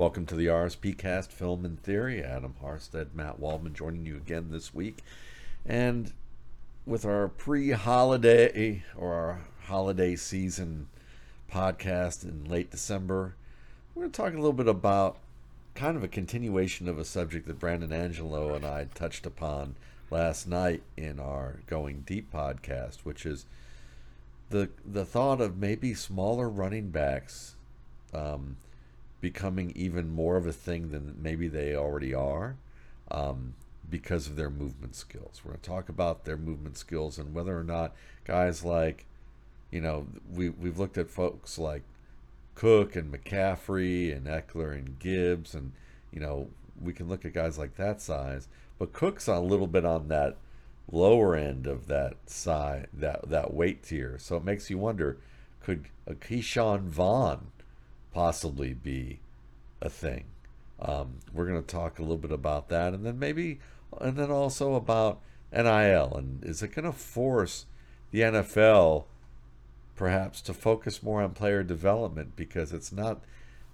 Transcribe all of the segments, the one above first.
Welcome to the RSP Cast Film and Theory. Adam Harstad, Matt Waldman joining you again this week. And with our pre holiday or our holiday season podcast in late December, we're going to talk a little bit about kind of a continuation of a subject that Brandon Angelo and I touched upon last night in our Going Deep podcast, which is the the thought of maybe smaller running backs um, becoming even more of a thing than maybe they already are um, because of their movement skills. We're going to talk about their movement skills and whether or not guys like, you know, we, we've looked at folks like Cook and McCaffrey and Ekeler and Gibbs, and, you know, we can look at guys like that size. But Cook's a little bit on that lower end of that size, that, that weight tier. So it makes you wonder could a Ke'Shawn Vaughn possibly be a thing. Um, we're going to talk a little bit about that, and then maybe, and then also about NIL, and is it going to force the NFL perhaps to focus more on player development because it's not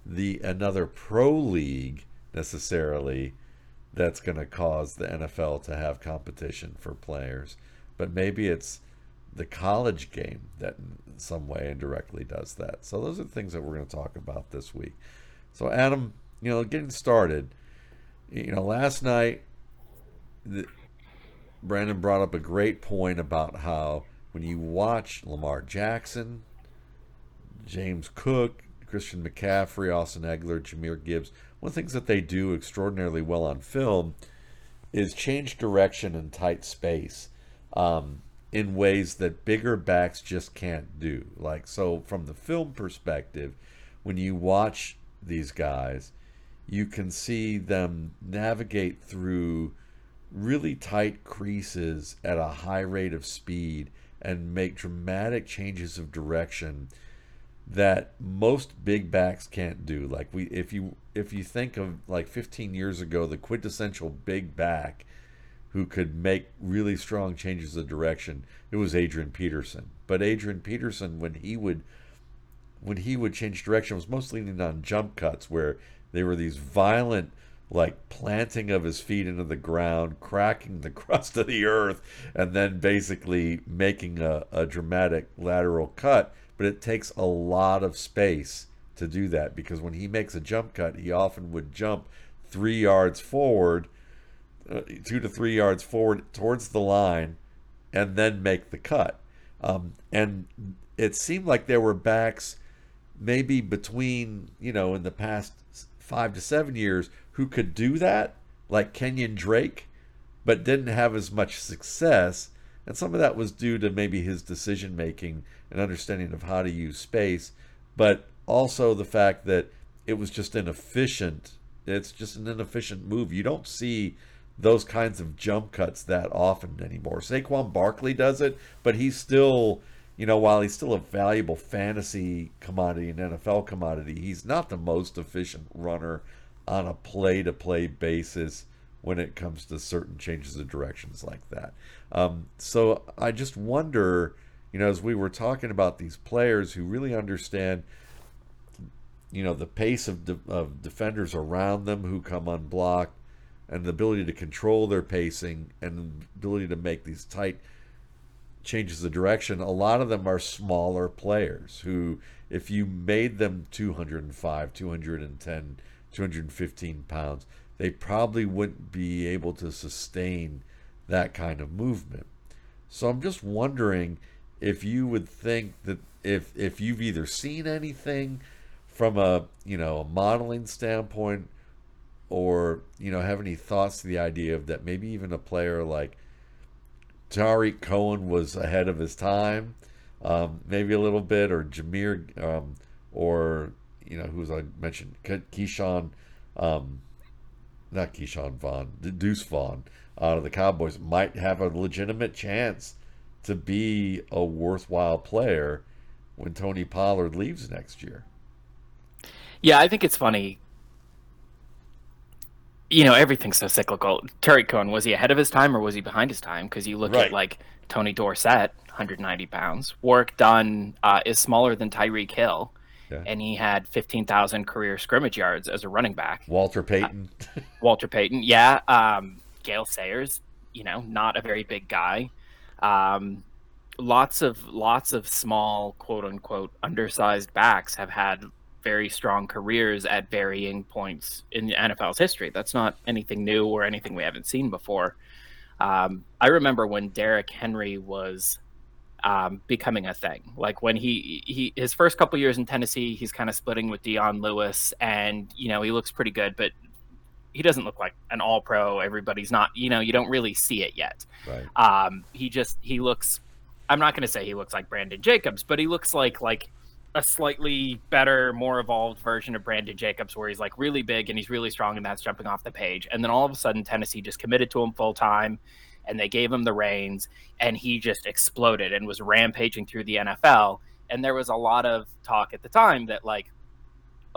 the another pro league necessarily that's going to cause the NFL to have competition for players, but maybe it's the college game that in some way indirectly does that. So those are the things that we're going to talk about this week. So Adam, you know, getting started, you know, last night the, Brandon brought up a great point about how when you watch Lamar Jackson, James Cook, Christian McCaffrey, Austin Ekeler, Jahmyr Gibbs, one of the things that they do extraordinarily well on film is change direction in tight space. Um, in ways that bigger backs just can't do. Like, so from the film perspective, when you watch these guys, you can see them navigate through really tight creases at a high rate of speed and make dramatic changes of direction that most big backs can't do like we if you if you think of like 15 years ago the quintessential big back who could make really strong changes of direction, it was Adrian Peterson. But Adrian Peterson, when he would when he would change direction, was mostly leaning on jump cuts where they were these violent like planting of his feet into the ground, cracking the crust of the earth, and then basically making a, a dramatic lateral cut. But it takes a lot of space to do that because when he makes a jump cut, he often would jump three yards forward uh, two to three yards forward towards the line and then make the cut. Um, and it seemed like there were backs maybe between, you know, in the past five to seven years who could do that, like Kenyon Drake, but didn't have as much success. And some of that was due to maybe his decision making and understanding of how to use space, but also the fact that it was just inefficient. It's just an inefficient move. You don't see those kinds of jump cuts that often anymore. Saquon Barkley does it, but he's still, you know, while he's still a valuable fantasy commodity and NFL commodity, he's not the most efficient runner on a play to play basis when it comes to certain changes of directions like that. Um, so I just wonder, you know, as we were talking about these players who really understand, you know, the pace of, de- of defenders around them who come unblocked and the ability to control their pacing and the ability to make these tight changes of direction, a lot of them are smaller players who, if you made them 205, 210, 215 pounds, they probably wouldn't be able to sustain that kind of movement. So I'm just wondering if you would think that if if you've either seen anything from a you know a modeling standpoint or you know have any thoughts to the idea of that maybe even a player like Tarik Cohen was ahead of his time, um, maybe a little bit, or Jahmyr, um, or you know who's I mentioned Ke'Shawn, um, not Ke'Shawn Vaughn, Deuce Vaughn out of the Cowboys might have a legitimate chance to be a worthwhile player when Tony Pollard leaves next year. Yeah, I think it's funny you know everything's so cyclical. Tarik Cohen was he ahead of his time or was he behind his time? Because you look right. at like Tony Dorsett, 190 pounds. Warrick Dunn uh, is smaller than Tyreek Hill. and he had 15,000 career scrimmage yards as a running back. Walter Payton. Uh, Walter Payton, yeah. Um, Gale Sayers, you know, not a very big guy. Um, lots of lots of small quote unquote undersized backs have had very strong careers at varying points in the NFL's history. That's not anything new or anything we haven't seen before. Um, I remember when Derrick Henry was um, becoming a thing. Like when he he his first couple years in Tennessee, he's kind of splitting with Dion Lewis, and you know he looks pretty good, but he doesn't look like an All Pro. Everybody's not, you know, you don't really see it yet. Right. Um, he just he looks. I'm not going to say he looks like Brandon Jacobs, but he looks like like a slightly better, more evolved version of Brandon Jacobs, where he's like really big and he's really strong, and that's jumping off the page. And then all of a sudden, Tennessee just committed to him full time, and they gave him the reins, and he just exploded and was rampaging through the NFL. And there was a lot of talk at the time that like,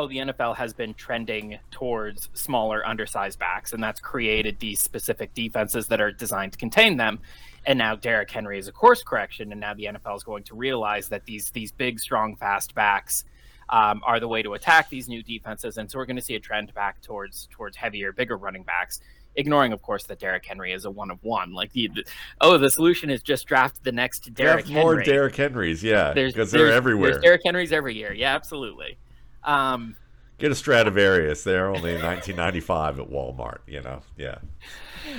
oh, the NFL has been trending towards smaller, undersized backs, and that's created these specific defenses that are designed to contain them. And now Derrick Henry is a course correction, and now the NFL is going to realize that these these big, strong, fast backs um, are the way to attack these new defenses, and so we're going to see a trend back towards towards heavier, bigger running backs. Ignoring, of course, that Derrick Henry is a one of one. Like the, the oh, the solution is just draft the next Derrick draft more Derrick Henrys, yeah, because they're everywhere. There's Derrick Henrys every year, yeah, absolutely. Um, Get a Stradivarius. They're only 1995 at Walmart. You know, yeah.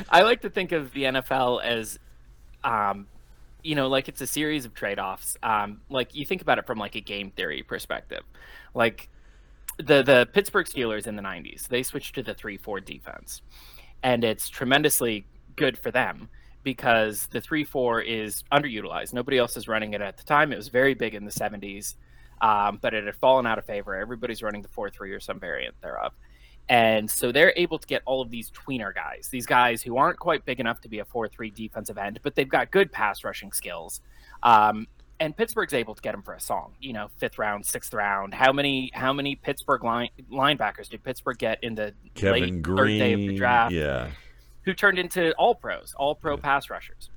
I like to think of the NFL as um, you know, like it's a series of trade offs. Um, like you think about it from like a game theory perspective. Like the the Pittsburgh Steelers in the '90s, they switched to the three-four defense, and it's tremendously good for them because the three-four is underutilized. Nobody else is running it at the time. It was very big in the '70s, um, but it had fallen out of favor. Everybody's running the four-three or some variant thereof. And so they're able to get all of these tweener guys, these guys who aren't quite big enough to be a 4 3 defensive end, but they've got good pass rushing skills. Um, and Pittsburgh's able to get them for a song, you know, fifth round, sixth round. How many how many Pittsburgh line, linebackers did Pittsburgh get in the Kevin late Greene, third day of the draft? Yeah. Who turned into all pros, all pro yeah. pass rushers.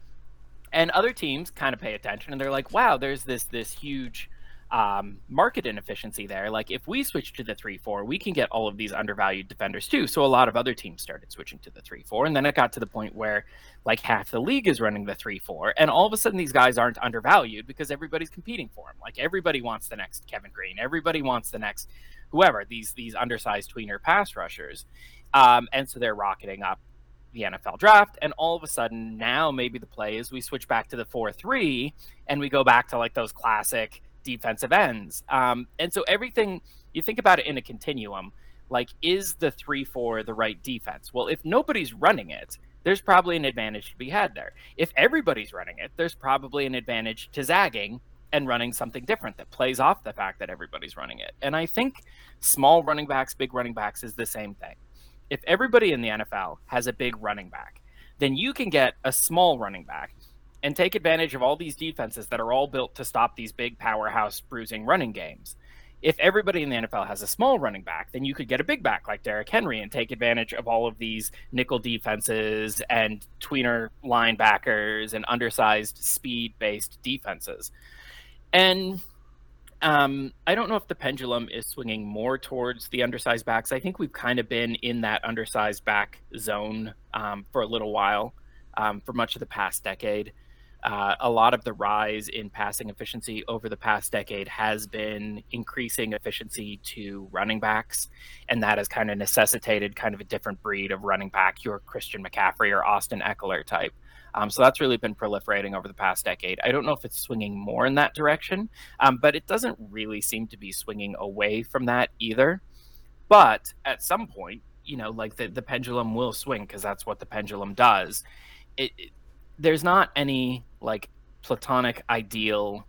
And other teams kind of pay attention and they're like, wow, there's this this huge um, market inefficiency there. Like if we switch to the three four, we can get all of these undervalued defenders too. So a lot of other teams started switching to the three four, and then it got to the point where like half the league is running the three four, and all of a sudden these guys aren't undervalued because everybody's competing for them. Like everybody wants the next Kevin Greene, everybody wants the next whoever these these undersized tweener pass rushers, um, and so they're rocketing up the NFL draft, and all of a sudden now maybe the play is we switch back to the four three, and we go back to like those classic defensive ends. Um, and so everything you think about it in a continuum, like is the three four the right defense? Well, if nobody's running it, there's probably an advantage to be had there. If everybody's running it, there's probably an advantage to zagging and running something different that plays off the fact that everybody's running it. And I think small running backs, big running backs is the same thing. If everybody in the NFL has a big running back, then you can get a small running back and take advantage of all these defenses that are all built to stop these big powerhouse bruising running games. If everybody in the NFL has a small running back, then you could get a big back like Derrick Henry and take advantage of all of these nickel defenses and tweener linebackers and undersized speed based defenses. And um, I don't know if the pendulum is swinging more towards the undersized backs. I think we've kind of been in that undersized back zone um, for a little while, um, for much of the past decade uh, a lot of the rise in passing efficiency over the past decade has been increasing efficiency to running backs, and that has kind of necessitated kind of a different breed of running back, your Christian McCaffrey or Austin Ekeler type. Um, so that's really been proliferating over the past decade. I don't know if it's swinging more in that direction, um, but it doesn't really seem to be swinging away from that either. But at some point, you know, like the, the pendulum will swing because that's what the pendulum does. It, it, there's not any like platonic ideal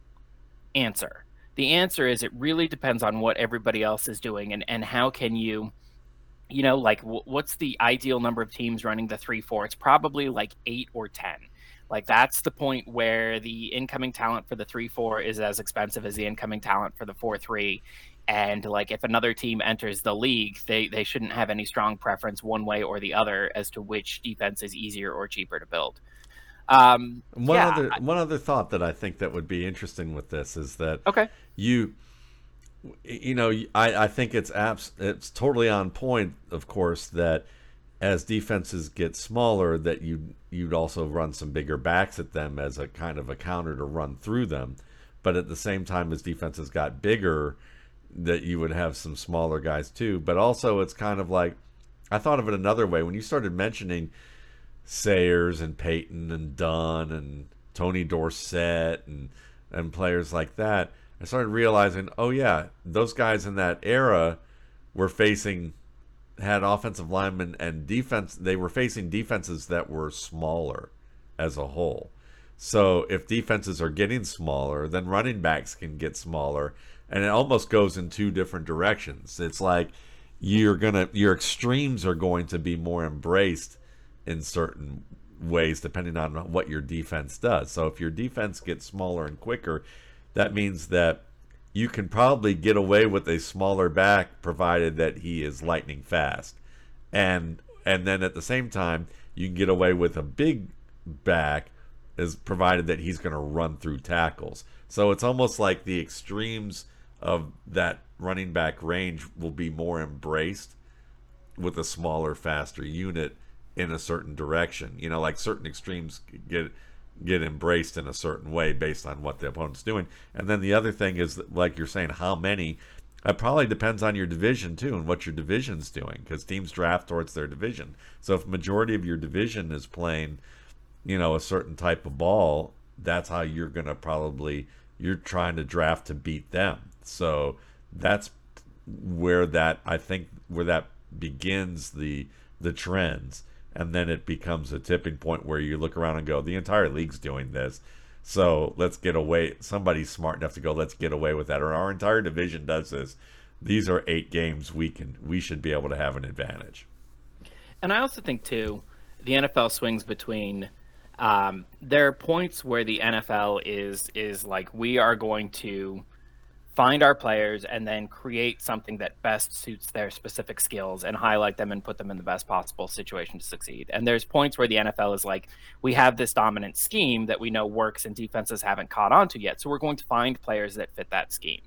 answer. The answer is it really depends on what everybody else is doing and and how can you you know like w- what's the ideal number of teams running the 3-4? It's probably like 8 or 10. Like that's the point where the incoming talent for the 3-4 is as expensive as the incoming talent for the 4-3 and like if another team enters the league they they shouldn't have any strong preference one way or the other as to which defense is easier or cheaper to build um, one yeah, other one other thought that I think that would be interesting with this is that okay you you know, I, I think it's abs- it's totally on point, of course, that as defenses get smaller, that you you'd also run some bigger backs at them as a kind of a counter to run through them. But at the same time, as defenses got bigger, that you would have some smaller guys too. But also, it's kind of like I thought of it another way when you started mentioning Sayers and Payton and Dunn and Tony Dorsett and and players like that. I started realizing, oh yeah, those guys in that era were facing had offensive linemen and defense. They were facing defenses that were smaller as a whole. So if defenses are getting smaller, then running backs can get smaller, and it almost goes in two different directions. It's like you're gonna your extremes are going to be more embraced in certain ways depending on what your defense does. So if your defense gets smaller and quicker, that means that you can probably get away with a smaller back provided that he is lightning fast. And and then at the same time, you can get away with a big back is provided that he's going to run through tackles. So it's almost like the extremes of that running back range will be more embraced with a smaller, faster unit in a certain direction. You know, like certain extremes get get embraced in a certain way based on what the opponent's doing. And then the other thing is, that, like you're saying, how many. It probably depends on your division too, and what your division's doing, because teams draft towards their division. So if majority of your division is playing, you know, a certain type of ball, that's how you're gonna probably you're trying to draft to beat them. So that's where that I think where that begins the the trends and then it becomes a tipping point where you look around and go, the entire league's doing this. So let's get away. Somebody's smart enough to go, let's get away with that. Or our entire division does this. These are eight games we can we should be able to have an advantage. And I also think too, the NFL swings between um, there are points where the NFL is is like we are going to find our players and then create something that best suits their specific skills and highlight them and put them in the best possible situation to succeed. And there's points where the NFL is like, we have this dominant scheme that we know works and defenses haven't caught on to yet. So we're going to find players that fit that scheme.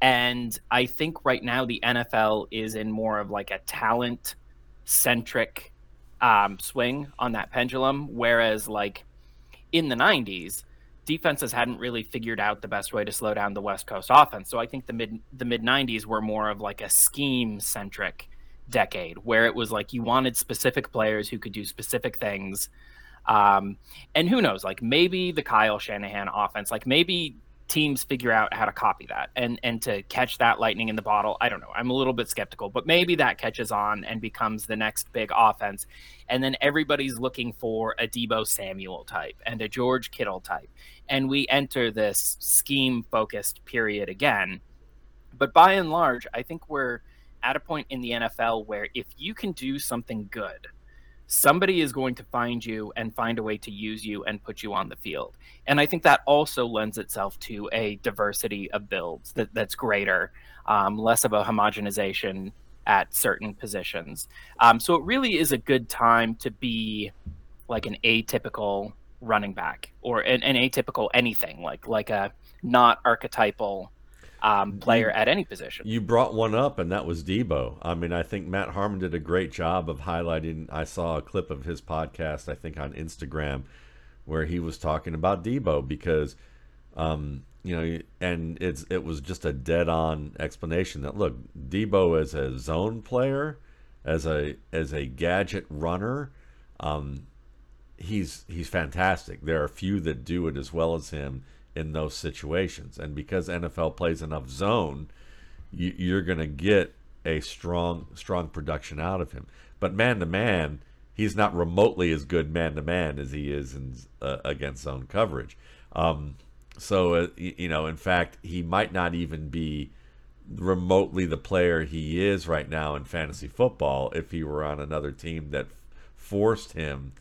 And I think right now the NFL is in more of like a talent centric um, swing on that pendulum. Whereas, like in the 90s, defenses hadn't really figured out the best way to slow down the West Coast offense. So I think the mid the mid 90s were more of like a scheme centric decade where it was like you wanted specific players who could do specific things. Um, and who knows, like maybe the Kyle Shanahan offense, like maybe teams figure out how to copy that and and to catch that lightning in the bottle. I don't know. I'm a little bit skeptical, but maybe that catches on and becomes the next big offense. And then everybody's looking for a Deebo Samuel type and a George Kittle type. And we enter this scheme focused period again. But by and large, I think we're at a point in the NFL where if you can do something good, somebody is going to find you and find a way to use you and put you on the field. And I think that also lends itself to a diversity of builds that, that's greater, um, less of a homogenization at certain positions. Um, so it really is a good time to be like an atypical running back or an, an atypical anything, like like a not archetypal um, player at any position. You brought one up, and that was Deebo. I mean, I think Matt Harmon did a great job of highlighting. I saw a clip of his podcast, I think on Instagram, where he was talking about Deebo because, um, you know, and it's it was just a dead on explanation that look, Deebo as a zone player, as a as a gadget runner, um, he's he's fantastic. There are few that do it as well as him in those situations. And because NFL plays enough zone, you, you're going to get a strong strong production out of him. But man to man, he's not remotely as good man to man as he is in uh, against zone coverage. Um, so uh, you know, in fact, he might not even be remotely the player he is right now in fantasy football if he were on another team that forced him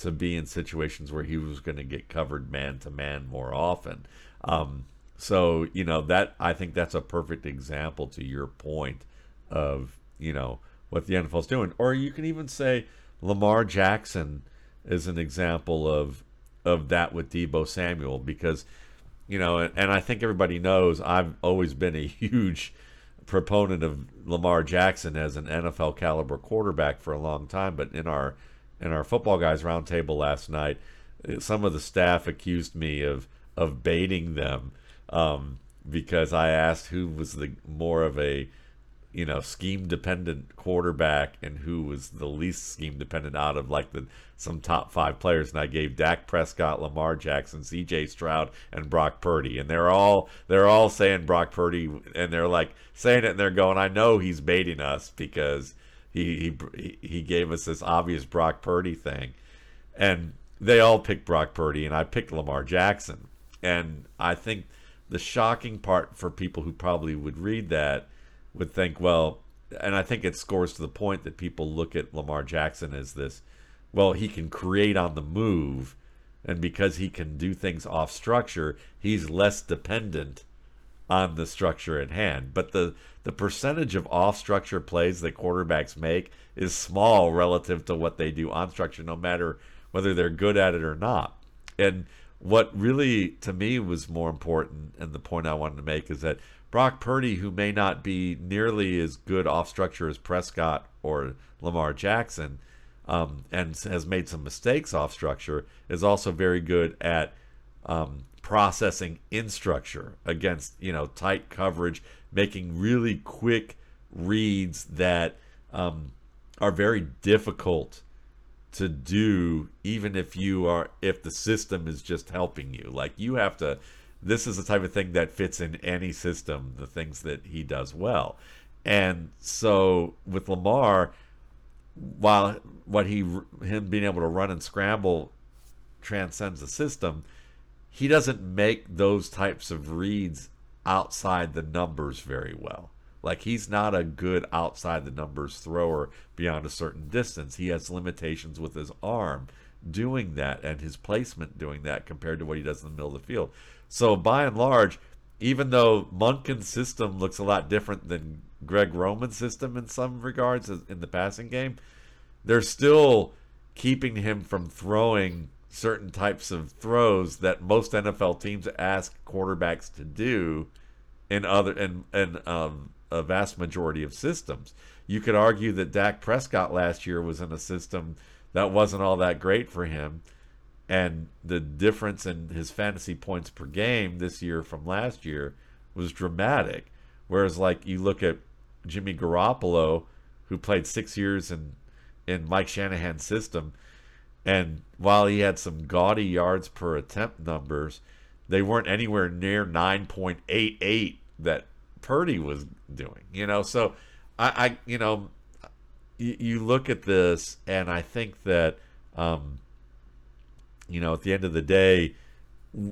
to be in situations where he was going to get covered man to man more often. Um, so you know that I think that's a perfect example to your point of you know what the NFL's doing, or you can even say Lamar Jackson is an example of of that with Deebo Samuel because you know, and, and I think everybody knows I've always been a huge proponent of Lamar Jackson as an NFL caliber quarterback for a long time. But in our in our football guys roundtable last night, some of the staff accused me of of baiting them um, because I asked who was the more of a you know scheme dependent quarterback and who was the least scheme dependent out of like the some top five players and I gave Dak Prescott, Lamar Jackson, C.J. Stroud, and Brock Purdy and they're all they're all saying Brock Purdy and they're like saying it and they're going I know he's baiting us because he he he gave us this obvious Brock Purdy thing. And they all picked Brock Purdy and I picked Lamar Jackson. And I think the shocking part for people who probably would read that would think, well, and I think it scores to the point that people look at Lamar Jackson as this, well, he can create on the move, and because he can do things off structure, he's less dependent on the structure at hand. But the the percentage of off structure plays that quarterbacks make is small relative to what they do on structure, no matter whether they're good at it or not. And what really to me was more important, and the point I wanted to make is that Brock Purdy, who may not be nearly as good off structure as Prescott or Lamar Jackson, um, and has made some mistakes off structure, is also very good at um, processing in structure against you know tight coverage, making really quick reads that um, are very difficult to do, even if you are if the system is just helping you. Like you have to this is the type of thing that fits in any system, the things that he does well. And so with Lamar, while what he him being able to run and scramble transcends the system, he doesn't make those types of reads outside the numbers very well. Like he's not a good outside the numbers thrower beyond a certain distance. He has limitations with his arm doing that and his placement doing that compared to what he does in the middle of the field. So by and large, even though Monken's system looks a lot different than Greg Roman's system in some regards in the passing game, they're still keeping him from throwing certain types of throws that most NFL teams ask quarterbacks to do in other in, in um, a vast majority of systems. You could argue that Dak Prescott last year was in a system that wasn't all that great for him and the difference in his fantasy points per game this year from last year was dramatic. Whereas, like you look at Jimmy Garoppolo, who played six years in in Mike Shanahan's system, and while he had some gaudy yards per attempt numbers, they weren't anywhere near nine point eight eight that Purdy was doing. You know, so I, I you know, you, you look at this, and I think that. Um, you know, at the end of the day,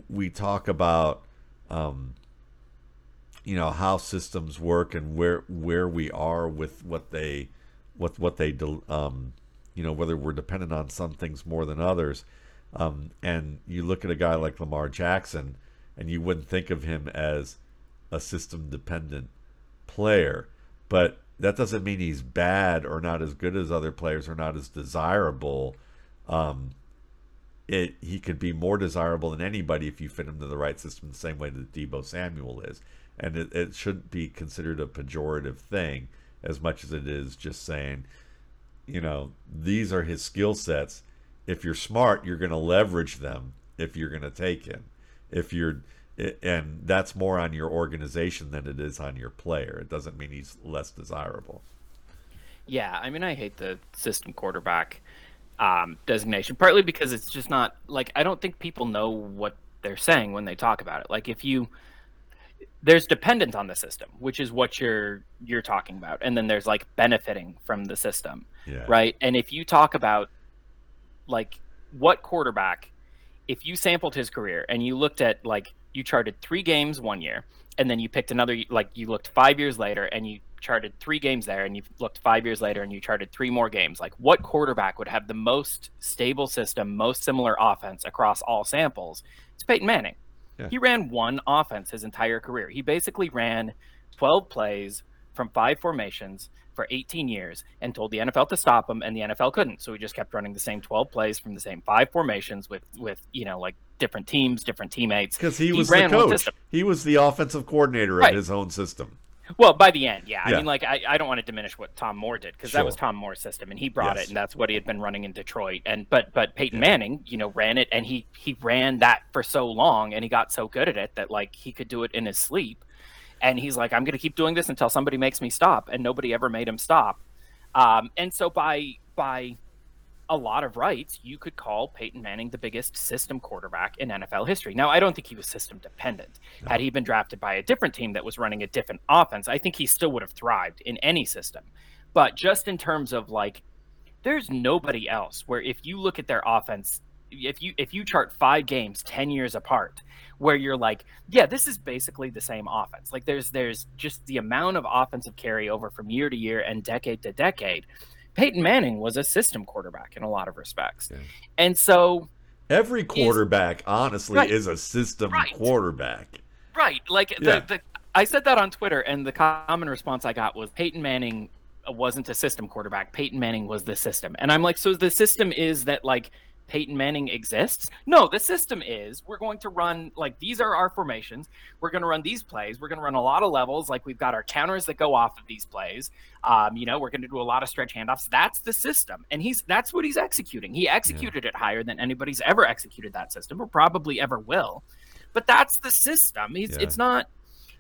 we talk about, um, you know, how systems work and where where we are with what they, what what they, um, you know, whether we're dependent on some things more than others. Um, and you look at a guy like Lamar Jackson, and you wouldn't think of him as a system dependent player, but that doesn't mean he's bad or not as good as other players or not as desirable. Um, it he could be more desirable than anybody if you fit him to the right system the same way that Deebo Samuel is. And it, it shouldn't be considered a pejorative thing as much as it is just saying, you know, these are his skill sets. If you're smart, you're going to leverage them if you're going to take him. If you're and that's more on your organization than it is on your player. It doesn't mean he's less desirable. Yeah, I mean, I hate the system quarterback um, designation, partly because it's just not like I don't think people know what they're saying when they talk about it. Like if you there's dependent on the system, which is what you're you're talking about, and then there's like benefiting from the system, yeah. right? And if you talk about like what quarterback, if you sampled his career and you looked at like you charted three games one year, and then you picked another like you looked five years later and you charted three games there and you looked five years later and you charted three more games like what quarterback would have the most stable system most similar offense across all samples it's peyton manning yeah. he ran one offense his entire career he basically ran 12 plays from five formations for 18 years and told the NFL to stop him, and the NFL couldn't. So he just kept running the same 12 plays from the same five formations with with you know like different teams, different teammates. Because he, he was the coach. He was the offensive coordinator right. of his own system. Well, by the end, yeah. yeah. I mean, like, I, I don't want to diminish what Tom Moore did because sure. that was Tom Moore's system, and he brought yes. it, and that's what he had been running in Detroit. And but but Peyton yeah. Manning, you know, ran it, and he he ran that for so long, and he got so good at it that like he could do it in his sleep. And he's like, I'm going to keep doing this until somebody makes me stop, and nobody ever made him stop. Um, and so by by a lot of rights, you could call Peyton Manning the biggest system quarterback in NFL history. Now, I don't think he was system dependent. No. Had he been drafted by a different team that was running a different offense, I think he still would have thrived in any system. But just in terms of like, there's nobody else where if you look at their offense, if you if you chart five games 10 years apart where you're like yeah this is basically the same offense like there's there's just the amount of offensive carryover from year to year and decade to decade Peyton Manning was a system quarterback in a lot of respects. Yeah. And so every quarterback, honestly, right, is a system right, quarterback. Right. Like yeah. the, the I said that on Twitter and the common response I got was Peyton Manning wasn't a system quarterback. Peyton Manning was the system. And I'm like, so the system is that like Peyton Manning exists. No, the system is we're going to run like these are our formations. We're going to run these plays. We're going to run a lot of levels. Like we've got our counters that go off of these plays. Um, you know, we're going to do a lot of stretch handoffs. That's the system, and he's that's what he's executing. He executed yeah. it higher than anybody's ever executed that system, or probably ever will. But that's the system. He's yeah. it's not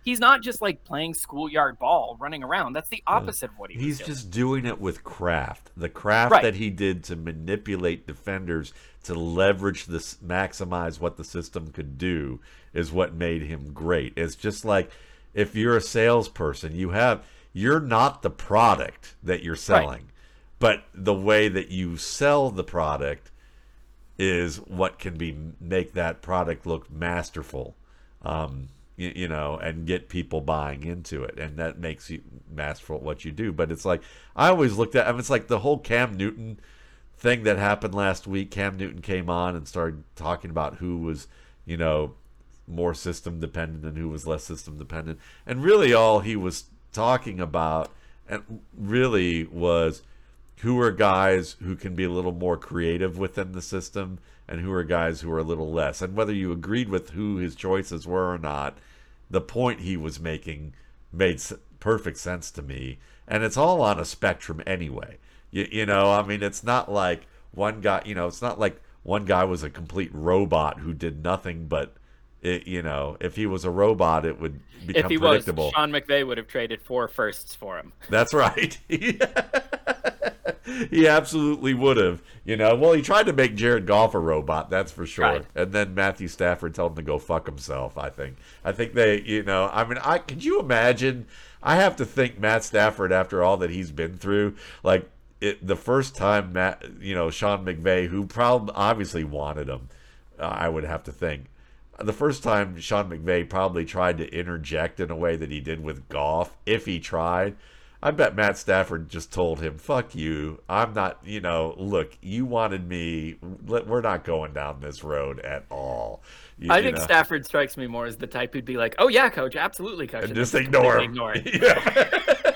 he's not just like playing schoolyard ball running around. That's the opposite of what he He's doing. He's just doing it with craft. The craft right. that he did to manipulate defenders to leverage this maximize what the system could do is what made him great. It's just like if you're a salesperson, you have you're not the product that you're selling, right. but the way that you sell the product is what can be make that product look masterful. Um, you, you know, and get people buying into it, and that makes you masterful at what you do. But it's like I always looked at. I mean, it's like the whole Cam Newton thing that happened last week. Cam Newton came on and started talking about who was, you know, more system dependent and who was less system dependent, and really all he was talking about, and really was who are guys who can be a little more creative within the system and who are guys who are a little less. And whether you agreed with who his choices were or not, the point he was making made perfect sense to me. And it's all on a spectrum anyway. You, you know, I mean, it's not like one guy, you know, it's not like one guy was a complete robot who did nothing but it, you know, if he was a robot, it would become if he predictable. Was, Sean McVay would have traded four firsts for him. That's right. he absolutely would have. You know, well, he tried to make Jared Goff a robot, that's for sure. Right. And then Matthew Stafford told him to go fuck himself. I think. I think they, you know, I mean, I could you imagine? I have to think Matt Stafford after all that he's been through, like. It, the first time Matt, you know, Sean McVay, who probably obviously wanted him, uh, I would have to think. The first time Sean McVay probably tried to interject in a way that he did with Goff, if he tried, I bet Matt Stafford just told him, "Fuck you. I'm not. You know, look, you wanted me. We're not going down this road at all." You, I think know. Stafford strikes me more as the type who'd be like, "Oh yeah, coach, absolutely, coach," and, and just ignore him. Ignore it. Yeah.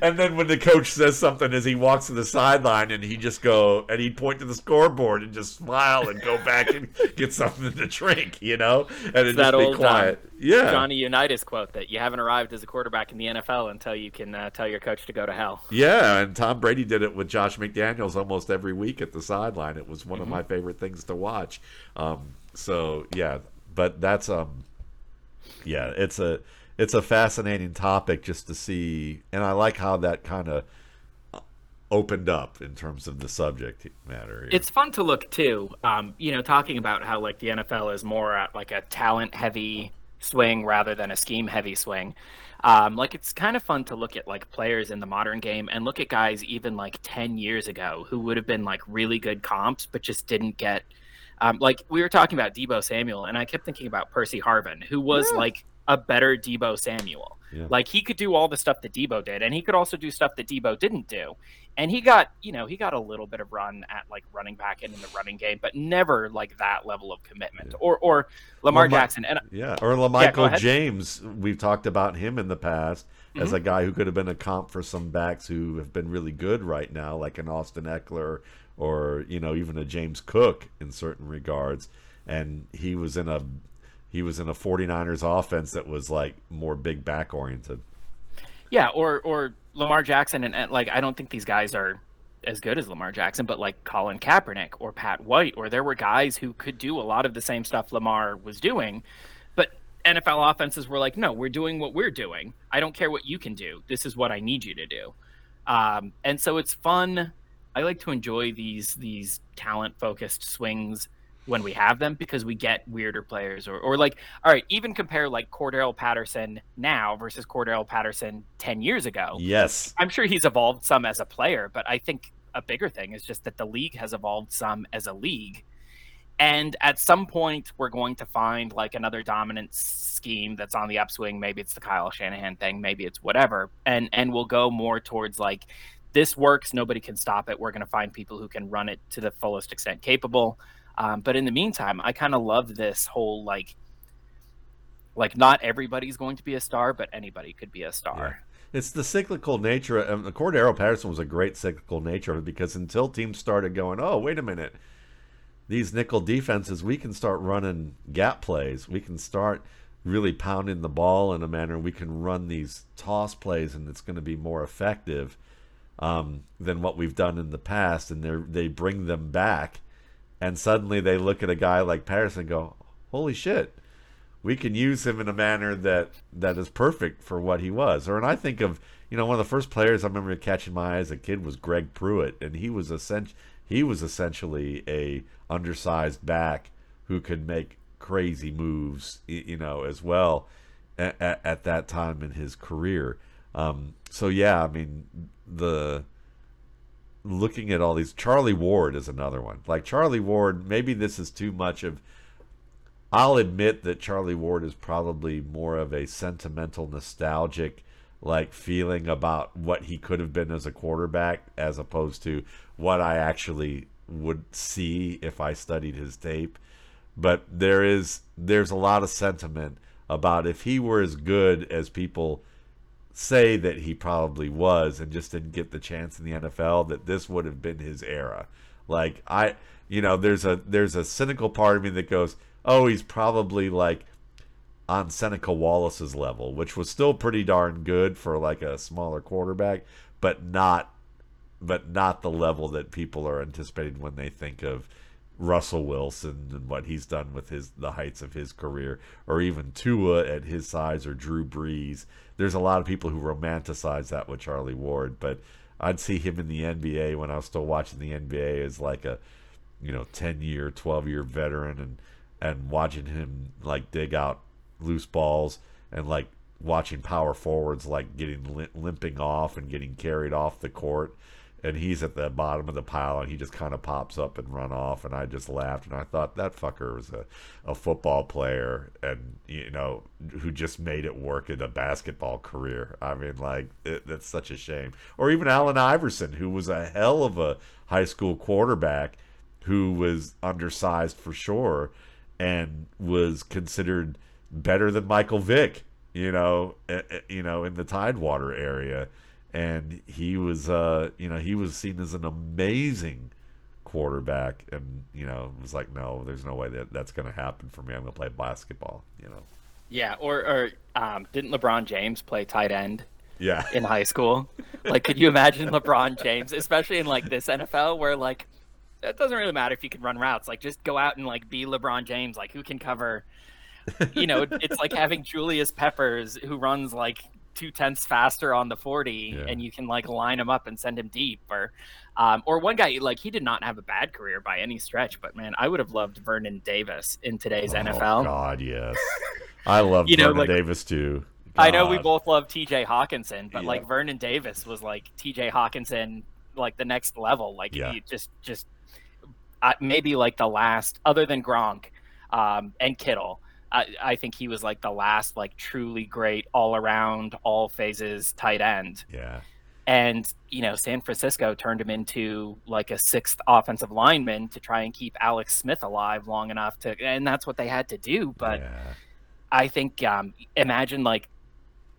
And then when the coach says something as he walks to the sideline and he just go and he'd point to the scoreboard and just smile and go back and get something to drink, you know, and it just be quiet. Um, yeah, Johnny Unitas quote that you haven't arrived as a quarterback in the NFL until you can uh, tell your coach to go to hell. Yeah, and Tom Brady did it with Josh McDaniels almost every week at the sideline. It was one mm-hmm. of my favorite things to watch. Um, so yeah, but that's um, yeah, it's a it's a fascinating topic just to see, and I like how that kind of opened up in terms of the subject matter. It's fun to look too. Um, you know, talking about how like the NFL is more at like a talent heavy swing rather than a scheme heavy swing. Um, like it's kind of fun to look at like players in the modern game and look at guys even like 10 years ago who would have been like really good comps but just didn't get um, like we were talking about Deebo Samuel and I kept thinking about Percy Harvin who was yeah. like a better Deebo Samuel. Yeah. Like he could do all the stuff that Deebo did, and he could also do stuff that Deebo didn't do. And he got, you know, he got a little bit of run at like running back and in the running game, but never like that level of commitment. Yeah. Or or Lamar Jackson and yeah, or LaMichael yeah, James. We've talked about him in the past mm-hmm. as a guy who could have been a comp for some backs who have been really good right now, like an Austin Ekeler or you know even a James Cook in certain regards. And he was in a he was in a 49ers offense that was like more big back oriented. Yeah, or or Lamar Jackson and, and, like I don't think these guys are as good as Lamar Jackson, but like Colin Kaepernick or Pat White, or there were guys who could do a lot of the same stuff Lamar was doing, but NFL offenses were like, no, we're doing what we're doing. I don't care what you can do. This is what I need you to do. Um, and so it's fun. I like to enjoy these these talent focused swings when we have them because we get weirder players or, or like all right even compare like Cordarrelle Patterson now versus Cordarrelle Patterson 10 years ago. Yes. I'm sure he's evolved some as a player but I think a bigger thing is just that the league has evolved some as a league. And at some point we're going to find like another dominant scheme that's on the upswing. Maybe it's the Kyle Shanahan thing. Maybe it's whatever. And and we'll go more towards like this works. Nobody can stop it. We're going to find people who can run it to the fullest extent capable um, but in the meantime, I kind of love this whole like, like not everybody's going to be a star, but anybody could be a star. Yeah. It's the cyclical nature. The Cordarrelle Patterson was a great cyclical nature because until teams started going, oh wait a minute, these nickel defenses, we can start running gap plays. We can start really pounding the ball in a manner we can run these toss plays and it's going to be more effective um, than what we've done in the past and they they bring them back and suddenly they look at a guy like Patterson and go, "Holy shit, we can use him in a manner that that is perfect for what he was." Or and I think of you know one of the first players I remember catching my eye as a kid was Greg Pruitt, and he was essentially he was essentially a undersized back who could make crazy moves, you know, as well at, at that time in his career. Um, so yeah, I mean the looking at all these Charlie Ward is another one. Like Charlie Ward, maybe this is too much of I'll admit that Charlie Ward is probably more of a sentimental nostalgic like feeling about what he could have been as a quarterback as opposed to what I actually would see if I studied his tape. But there is there's a lot of sentiment about if he were as good as people say that he probably was and just didn't get the chance in the NFL that this would have been his era. Like I you know, there's a there's a cynical part of me that goes, "Oh, he's probably like on Seneca Wallace's level, which was still pretty darn good for like a smaller quarterback, but not but not the level that people are anticipating when they think of Russell Wilson and what he's done with his the heights of his career, or even Tua at his size, or Drew Brees. There's a lot of people who romanticize that with Charlie Ward, but I'd see him in the NBA when I was still watching the NBA as like a, you know, ten year, twelve year veteran, and and watching him like dig out loose balls and like watching power forwards like getting limping off and getting carried off the court and he's at the bottom of the pile and he just kind of pops up and run off and i just laughed and i thought that fucker was a, a football player and you know who just made it work in a basketball career. I mean like it, that's such a shame. Or even allen iverson who was a hell of a high school quarterback who was undersized for sure and was considered better than michael vick you know you know in the tidewater area and he was uh you know he was seen as an amazing quarterback and you know was like no there's no way that that's going to happen for me. I'm going to play basketball you know. Yeah or or um, didn't lebron james play tight end yeah. in high school? Like could you imagine lebron james especially in like this nfl where like it doesn't really matter if you can run routes like just go out and like be lebron james like who can cover you know it's like having julius peppers who runs like two tenths faster on the 40 yeah. and you can like line him up and send him deep or um, or one guy like he did not have a bad career by any stretch but man i would have loved vernon davis in today's oh, nfl god yes i love you vernon like, davis too god. i know we both love tj hockenson but yeah. like vernon davis was like tj hockenson like the next level like yeah. he just just uh, maybe like the last other than gronk um, and kittle I, I think he was like the last like truly great all around all phases tight end. Yeah. And you know, San Francisco turned him into like a sixth offensive lineman to try and keep Alex Smith alive long enough to, and that's what they had to do. But yeah. I think um, imagine like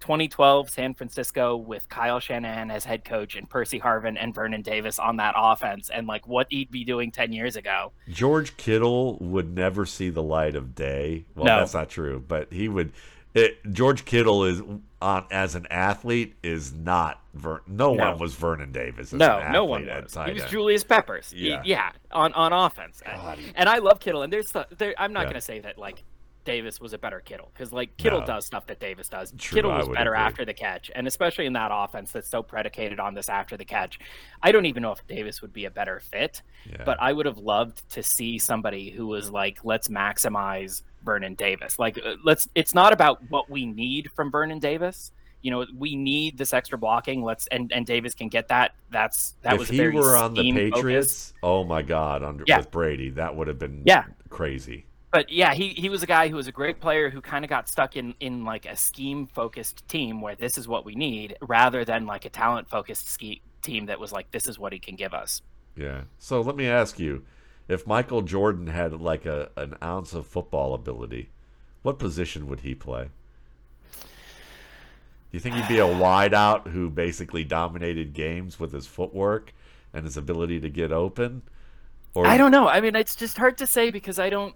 2012 San Francisco with Kyle Shanahan as head coach and Percy Harvin and Vernon Davis on that offense and like what he'd be doing 10 years ago. George Kittle would never see the light of day. Well, No. that's not true, but he would. It, George Kittle is on as an athlete is not Ver, no, No. one was Vernon Davis. As No, no one was. He was. Julius Peppers. He- Yeah. yeah, on on offense. God, And I love Kittle. And there's the, there, I'm not Yeah. going to say that like Davis was a better Kittle because like Kittle No. does stuff that Davis does. True, Kittle was better agree. after the catch, and especially in that offense that's so predicated on this after the catch. I don't even know if Davis would be a better fit, Yeah. but I would have loved to see somebody who was like, let's maximize Vernon Davis. Like, uh, let's. It's not about what we need from Vernon Davis. You know, we need this extra blocking. Let's and and Davis can get that. That's that if was a he very were on the Patriots, oh my God, under Yeah. with Brady, that would have been Yeah. crazy. But yeah, he, he was a guy who was a great player who kind of got stuck in in like a scheme focused team where this is what we need rather than like a talent focused ski team that was like this is what he can give us. Yeah. So let me ask you, if Michael Jordan had like a an ounce of football ability, what position would he play? Do you think he'd be a wideout who basically dominated games with his footwork and his ability to get open? Or I don't know. I mean, it's just hard to say because I don't.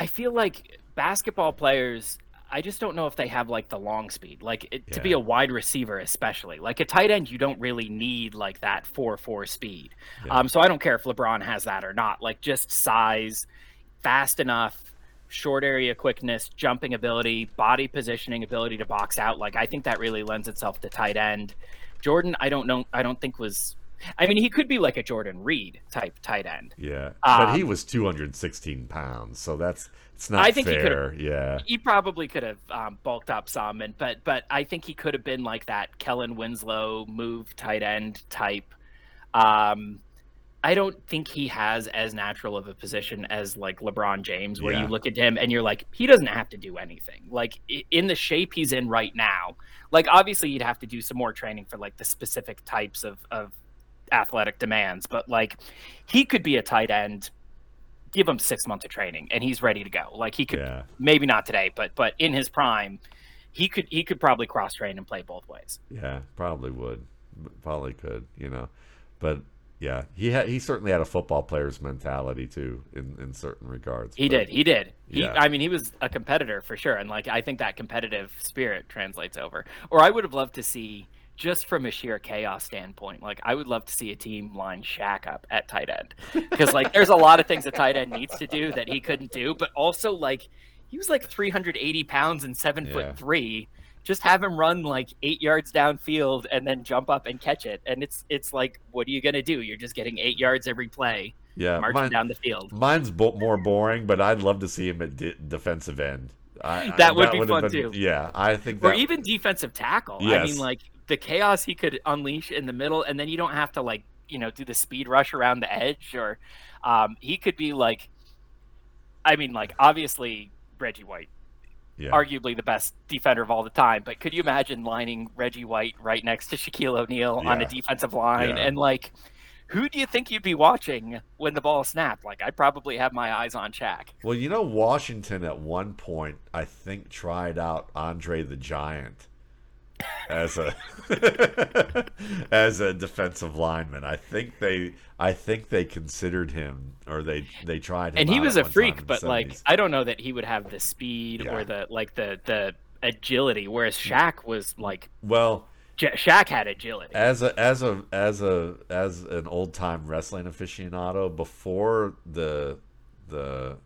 I feel like basketball players. I just don't know if they have like the long speed, like it, to be a wide receiver, especially like a tight end. You don't really need like that four four speed. Yeah. Um, so I don't care if LeBron has that or not. Like just size, fast enough, short area quickness, jumping ability, body positioning ability to box out. Like I think that really lends itself to tight end. Jordan, I don't know. I don't think was. I mean, he could be like a Jordan Reed type tight end. Yeah, but he Um, was 216 pounds, so that's it's not I think he could've- yeah, He probably could have um, bulked up some, and but but I think he could have been like that Kellen Winslow move tight end type. Um, I don't think he has as natural of a position as like LeBron James, where Yeah. you look at him and you're like, he doesn't have to do anything. Like in the shape he's in right now, like obviously you'd have to do some more training for like the specific types of of athletic demands, but like he could be a tight end. Give him six months of training and he's ready to go. Like he could yeah. maybe not today, but but in his prime, he could he could probably cross train and play both ways. Yeah, probably would. Probably could, you know. But yeah, he had he certainly had a football player's mentality too in in certain regards. He But- did, he did. He, Yeah. I mean, he was a competitor for sure, and like I think that competitive spirit translates over. Or I would have loved to see, just from a sheer chaos standpoint, like I would love to see a team line Shaq up at tight end, because like there's a lot of things a tight end needs to do that he couldn't do, but also like he was like 380 pounds and seven Yeah. foot three. Just have him run like eight yards downfield and then jump up and catch it, and it's it's like, what are you gonna do? You're just getting eight yards every play, Yeah, marching mine- down the field. mine's bo- more boring, but I'd love to see him at de- defensive end. I, I- That would be fun, been- too. Yeah, I think or even defensive tackle. I mean, like the chaos he could unleash in the middle, and then you don't have to like you know do the speed rush around the edge, or um, he could be like, I mean, like obviously Reggie White, yeah. arguably the best defender of all the time, but could you imagine lining Reggie White right next to Shaquille O'Neal on a defensive line, Yeah. and like. Who do you think you'd be watching when the ball snapped? Like, I'd probably have my eyes on Shaq. Well, you know, Washington at one point, I think, tried out Andre the Giant as a as a defensive lineman. I think they, I think they considered him, or they they tried him. and he was a freak but like 70s. i don't know that he would have the speed Yeah. or the like the the agility whereas mm. Shaq was like well, J- Shaq had agility as a as a as a as an old time wrestling aficionado, before the the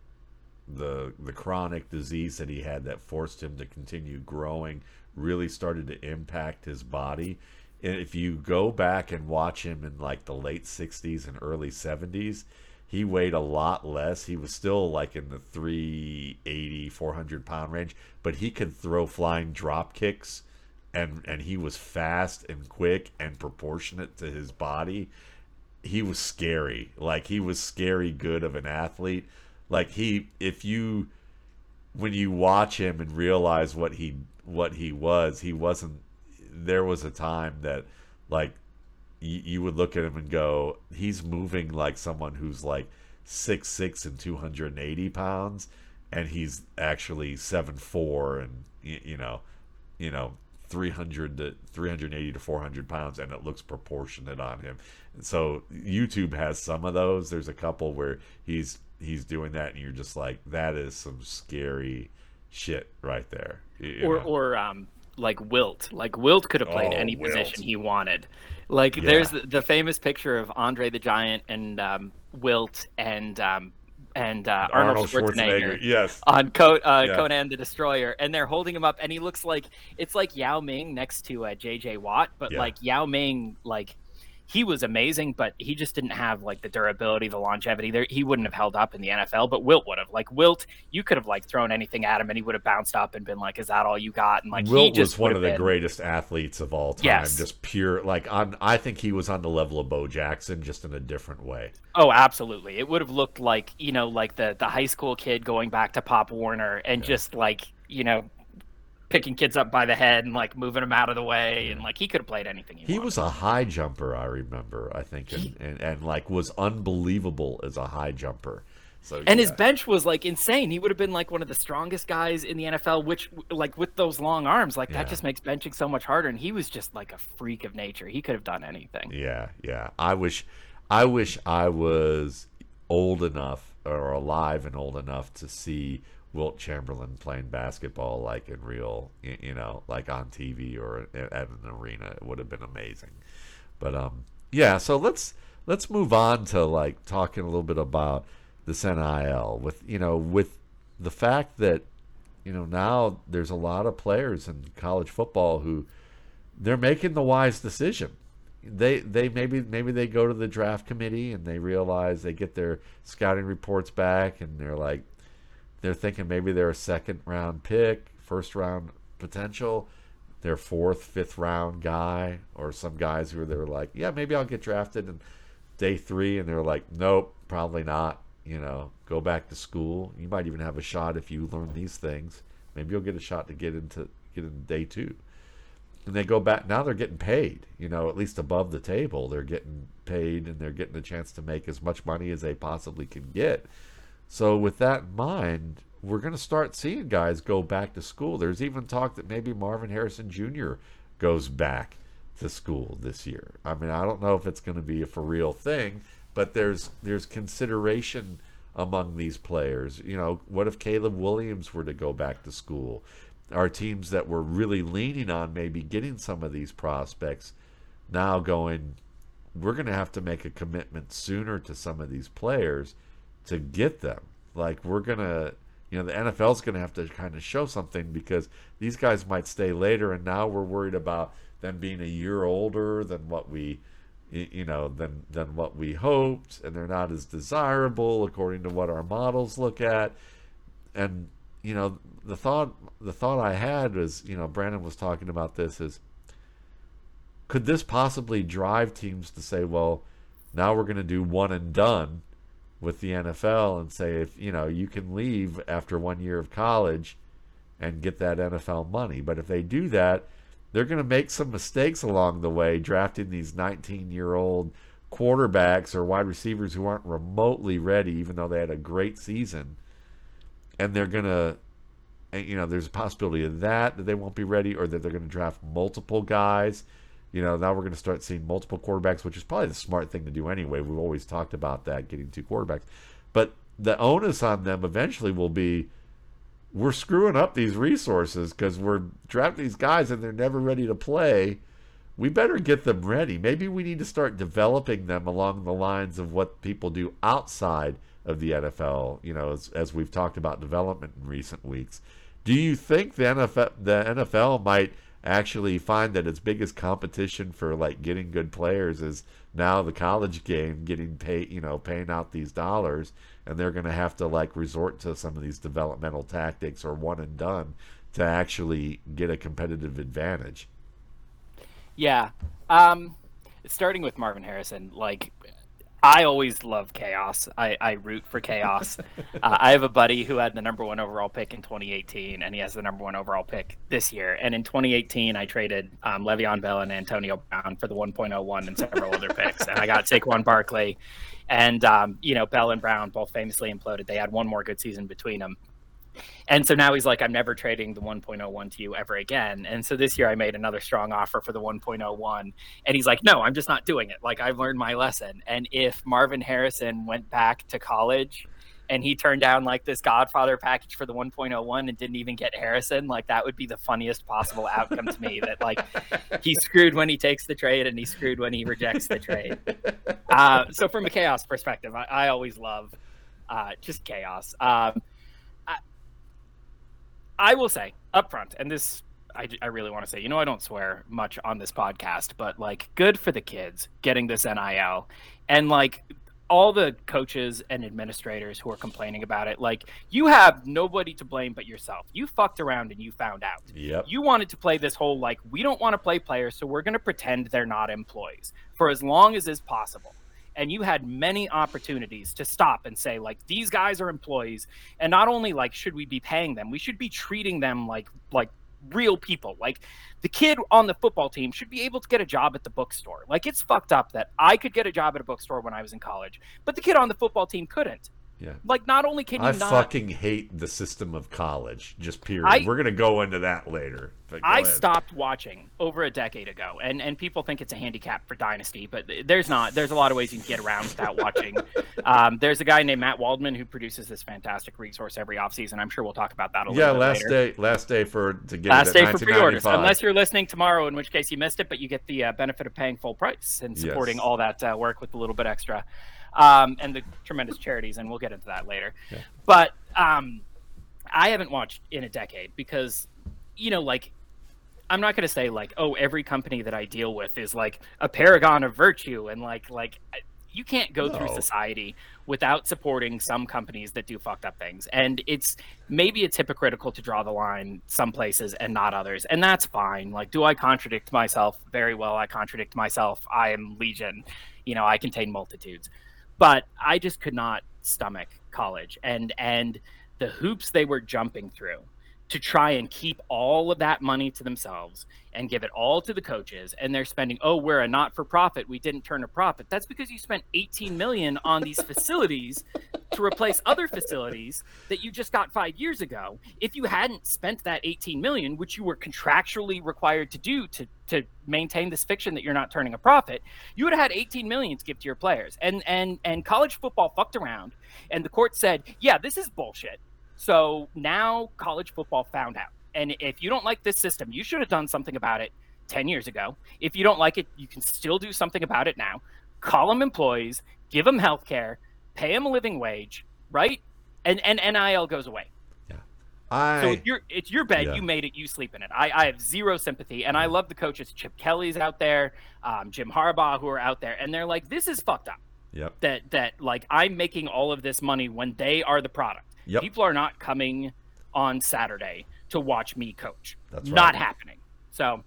the the chronic disease that he had that forced him to continue growing really started to impact his body. And if you go back and watch him in like the late 60s and early 70s, he weighed a lot less. He was still like in the 380, 400 pound range, but he could throw flying drop kicks and and he was fast and quick and proportionate to his body. He was scary. Like he was scary good of an athlete. Like he, if you, when you watch him and realize what he what he was, he wasn't. There was a time that, like, you, you would look at him and go, he's moving like someone who's like six six and two hundred and eighty pounds, and he's actually seven four and you, you know, you know 300 to 380 to 400 pounds and it looks proportionate on him so youtube has some of those there's a couple where he's he's doing that and you're just like that is some scary shit right there you or know? or um like Wilt. Like Wilt could have played Oh, any Wilt. position he wanted. Like Yeah. there's the, the famous picture of Andre the Giant and um, Wilt and um, and uh, Arnold, Schwarzenegger, yes on Co- uh, Yeah. Conan the Destroyer, and they're holding him up, and he looks like it's like Yao Ming next to uh, J.J. Watt, but Yeah. like Yao Ming, like he was amazing, but he just didn't have like the durability, the longevity. There, he wouldn't have held up in the NFL, but Wilt would have. Like Wilt, you could have like thrown anything at him, and he would have bounced up and been like, "Is that all you got?" And like he Wilt was one of the been- greatest athletes of all time. Yes. Just pure, like on. I think he was on the level of Bo Jackson, just in a different way. Oh, absolutely. It would have looked like, you know, like the the high school kid going back to Pop Warner and just like, you know, picking kids up by the head and like moving them out of the way and like he could have played anything he, He was a high jumper, I remember. I think, and, and, and like was unbelievable as a high jumper. So and his bench was like insane. He would have been like one of the strongest guys in the NFL, which like with those long arms, like Yeah. that just makes benching so much harder. And he was just like a freak of nature. He could have done anything. Yeah, yeah. I wish, I wish I was old enough or alive and old enough to see Wilt Chamberlain playing basketball like in real, you know, like on TV or at an arena. It would have been amazing. But um, yeah. So let's let's move on to like talking a little bit about this NIL with you know with the fact that you know now there's a lot of players in college football who they're making the wise decision. They they maybe maybe they go to the draft committee and they realize they get their scouting reports back and they're like they're thinking maybe they're a second round pick, first round potential, their fourth, fifth round guy, or some guys who they're like, yeah, maybe I'll get drafted in day three, and they're like, nope, probably not. You know, go back to school. You might even have a shot if you learn these things. Maybe you'll get a shot to get into get in day two. And they go back now. They're getting paid. You know, at least above the table, they're getting paid, and they're getting a chance to make as much money as they possibly can get. So with that in mind, we're going to start seeing guys go back to school. There's even talk that maybe Marvin Harrison Jr. goes back to school this year. I mean, I don't know if it's going to be a for real thing, but there's there's consideration among these players. You know, what if Caleb Williams were to go back to school? Our teams that were really leaning on maybe getting some of these prospects now going, we're going to have to make a commitment sooner to some of these players to get them. Like we're gonna, you know, the NFL's gonna have to kind of show something because these guys might stay later, and now we're worried about them being a year older than what we, you know, than than what we hoped, and they're not as desirable according to what our models look at. And you know, the thought the thought I had was, you know, Brandon was talking about this is could this possibly drive teams to say, well, now we're going to do one and done with the NFL and say if you know you can leave after one year of college and get that NFL money, but if they do that, they're going to make some mistakes along the way drafting these 19-year-old quarterbacks or wide receivers who aren't remotely ready even though they had a great season and they're going to eh, you know, there's a possibility of that that they won't be ready, or that they're going to draft multiple guys. You know, now we're going to start seeing multiple quarterbacks, which is probably the smart thing to do anyway. We've always talked about that, getting two quarterbacks. But the onus on them eventually will be we're screwing up these resources because we're drafting these guys and they're never ready to play. We better get them ready. Maybe we need to start developing them along the lines of what people do outside of the NFL, you know, as, as we've talked about development in recent weeks. Do you think the NFL, the NFL might actually find that its biggest competition for like getting good players is now the college game getting paid, you know, paying out these dollars, and they're going to have to like resort to some of these developmental tactics or one and done to actually get a competitive advantage. Yeah. Um, starting with Marvin Harrison, like, I always love chaos. I, I root for chaos. uh, I have a buddy who had the number one overall pick in 2018, and he has the number one overall pick this year. And in 2018, I traded um, Le'Veon Bell and Antonio Brown for the 1.01 and several other picks, and I got Saquon Barkley. And um, you know, Bell and Brown both famously imploded. They had one more good season between them. And so now he's like, I'm never trading the 1.01 to you ever again. And so this year I made another strong offer for the 1.01. And he's like, No, I'm just not doing it. Like, I've learned my lesson. And if Marvin Harrison went back to college and he turned down like this Godfather package for the 1.01 and didn't even get Harrison, like, that would be the funniest possible outcome to me that, like, he's screwed when he takes the trade and he's screwed when he rejects the trade. Uh, so, from a chaos perspective, I, I always love uh, just chaos. Um, I will say up front, and this I, I really want to say, you know, I don't swear much on this podcast, but like, good for the kids getting this NIL, and like all the coaches and administrators who are complaining about it, like you have nobody to blame but yourself. You fucked around and you found out. Yep. You wanted to play this whole like we don't want to play players, so we're going to pretend they're not employees for as long as is possible and you had many opportunities to stop and say like these guys are employees and not only like should we be paying them we should be treating them like like real people. Like the kid on the football team should be able to get a job at the bookstore. Like it's fucked up that i could get a job at a bookstore when i was in college but the kid on the football team couldn't yeah. Like, not only can you I not, fucking hate the system of college. Just period. I- We're gonna go into that later. I ahead. stopped watching over a decade ago, and and people think it's a handicap for Dynasty, but there's not. There's a lot of ways you can get around without watching. um, there's a guy named Matt Waldman who produces this fantastic resource every offseason. I'm sure we'll talk about that a little Yeah, bit last later. day. Last day for to get Last day for pre-orders, unless you're listening tomorrow, in which case you missed it, but you get the uh, benefit of paying full price and supporting Yes. all that uh, work with a little bit extra, um, and the tremendous charities, and we'll get into that later. Yeah. But um, I haven't watched in a decade because, you know, like I'm not going to say like, oh, every company that I deal with is like a paragon of virtue, and like like you can't go through society without supporting some companies that do fucked up things. And it's maybe it's hypocritical to draw the line some places and not others, and that's fine. Like, do I contradict myself? Very well, I contradict myself. I am legion. You know, I contain multitudes, but I just could not stomach college and and the hoops they were jumping through to try and keep all of that money to themselves and give it all to the coaches and they're spending oh we're a not for profit we didn't turn a profit. That's because you spent 18 million on these facilities to replace other facilities that you just got 5 years ago. If you hadn't spent that 18 million which you were contractually required to do to to maintain this fiction that you're not turning a profit you would have had 18 million to give to your players. And and and college football fucked around and the court said yeah this is bullshit so now college football found out. And if you don't like this system, you should have done something about it 10 years ago. If you don't like it, you can still do something about it now. Call them employees, give them health care, pay them a living wage, right? And and NIL goes away. Yeah. I So it's your it's your bed. Yeah. You made it. You sleep in it. I, I have zero sympathy, and I love the coaches. Chip Kelly's out there, um, Jim Harbaugh, who are out there, and they're like, "This is fucked up." Yep. That that like I'm making all of this money when they are the product. Yep. People are not coming on Saturday to watch me coach. That's right. not happening. So,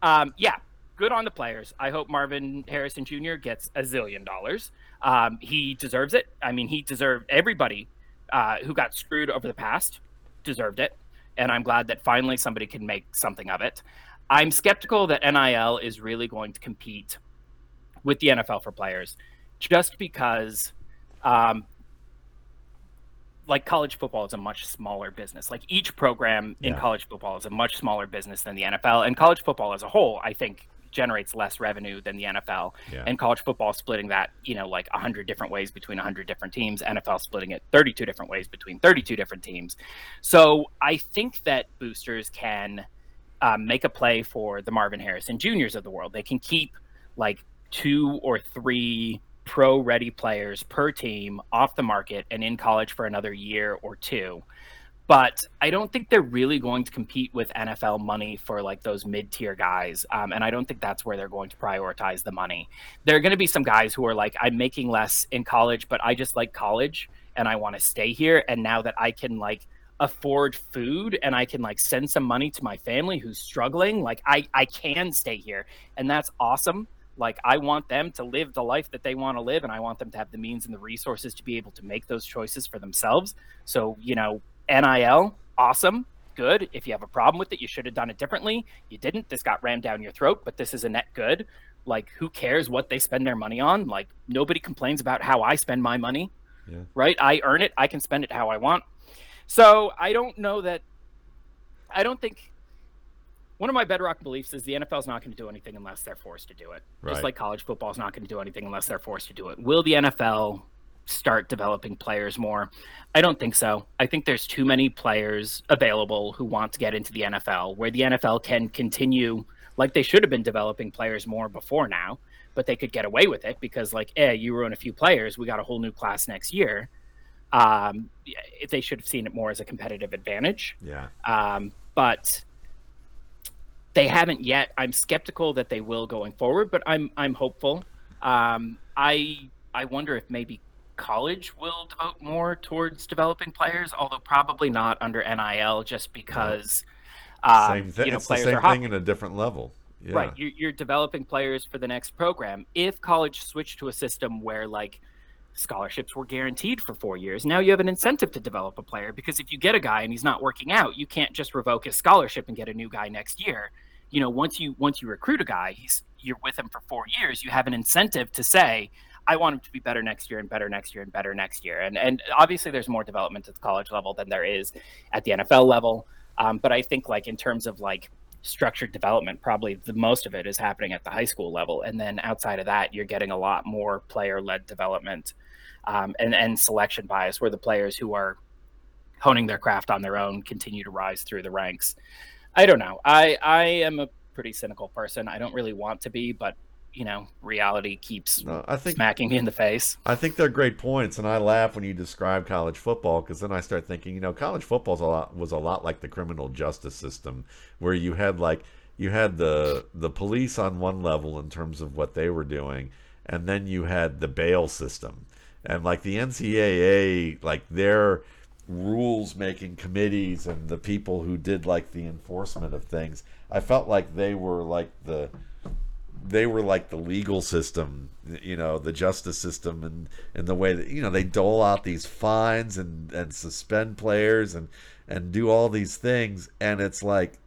um, yeah, good on the players. I hope Marvin Harrison Jr. gets a zillion dollars. Um, he deserves it. I mean, he deserved everybody uh, who got screwed over the past deserved it, and I'm glad that finally somebody can make something of it. I'm skeptical that NIL is really going to compete with the NFL for players, just because. Um, like college football is a much smaller business. Like each program in Yeah. college football is a much smaller business than the NFL, and college football as a whole, I think, generates less revenue than the NFL. Yeah. And college football splitting that, you know, like hundred different ways between hundred different teams. NFL splitting it thirty-two different ways between thirty-two different teams. So I think that boosters can um, make a play for the Marvin Harrison Juniors of the world. They can keep like two or three pro ready players per team off the market and in college for another year or two. But I don't think they're really going to compete with NFL money for like those mid tier guys. Um, and I don't think that's where they're going to prioritize the money. There are going to be some guys who are like, I'm making less in college, but I just like college and I want to stay here. And now that I can like afford food and I can like send some money to my family who's struggling, like I, I can stay here. And that's awesome. Like I want them to live the life that they want to live, and I want them to have the means and the resources to be able to make those choices for themselves. So you know, NIL, awesome, good. If you have a problem with it, you should have done it differently. You didn't. This got rammed down your throat, but this is a net good. Like who cares what they spend their money on? Like nobody complains about how I spend my money. Yeah. Right? I earn it. I can spend it how I want. So I don't know that. I don't think one of my bedrock beliefs is the NFL is not going to do anything unless they're forced to do it. Right. Just like college football is not going to do anything unless they're forced to do it. Will the NFL start developing players more? I don't think so. I think there's too many players available who want to get into the NFL where the NFL can continue like they should have been developing players more before now, but they could get away with it because like, eh, you ruin a few players, we got a whole new class next year. Um, they should have seen it more as a competitive advantage. Yeah. Um, but they haven't yet. I'm skeptical that they will going forward, but I'm I'm hopeful. Um, I I wonder if maybe college will devote more towards developing players, although probably not under NIL, just because um, same thing. You know, it's the same thing in a different level. Yeah. Right, you're, you're developing players for the next program. If college switched to a system where like scholarships were guaranteed for four years. Now you have an incentive to develop a player because if you get a guy and he's not working out, you can't just revoke his scholarship and get a new guy next year. You know, once you once you recruit a guy, you're with him for four years. You have an incentive to say, I want him to be better next year and better next year and better next year. And and obviously there's more development at the college level than there is at the NFL level. Um, but I think like in terms of like structured development, probably the most of it is happening at the high school level. And then outside of that, you're getting a lot more player led development um, and, and selection bias where the players who are honing their craft on their own continue to rise through the ranks. I don't know. I, I am a pretty cynical person. I don't really want to be, but you know, reality keeps no, I think, smacking me in the face. I think they're great points, and I laugh when you describe college football because then I start thinking, you know, college football a lot was a lot like the criminal justice system, where you had like you had the the police on one level in terms of what they were doing, and then you had the bail system, and like the NCAA, like their rules making committees and the people who did like the enforcement of things, I felt like they were like the they were like the legal system, you know, the justice system, and and the way that you know they dole out these fines and and suspend players and and do all these things, and it's like,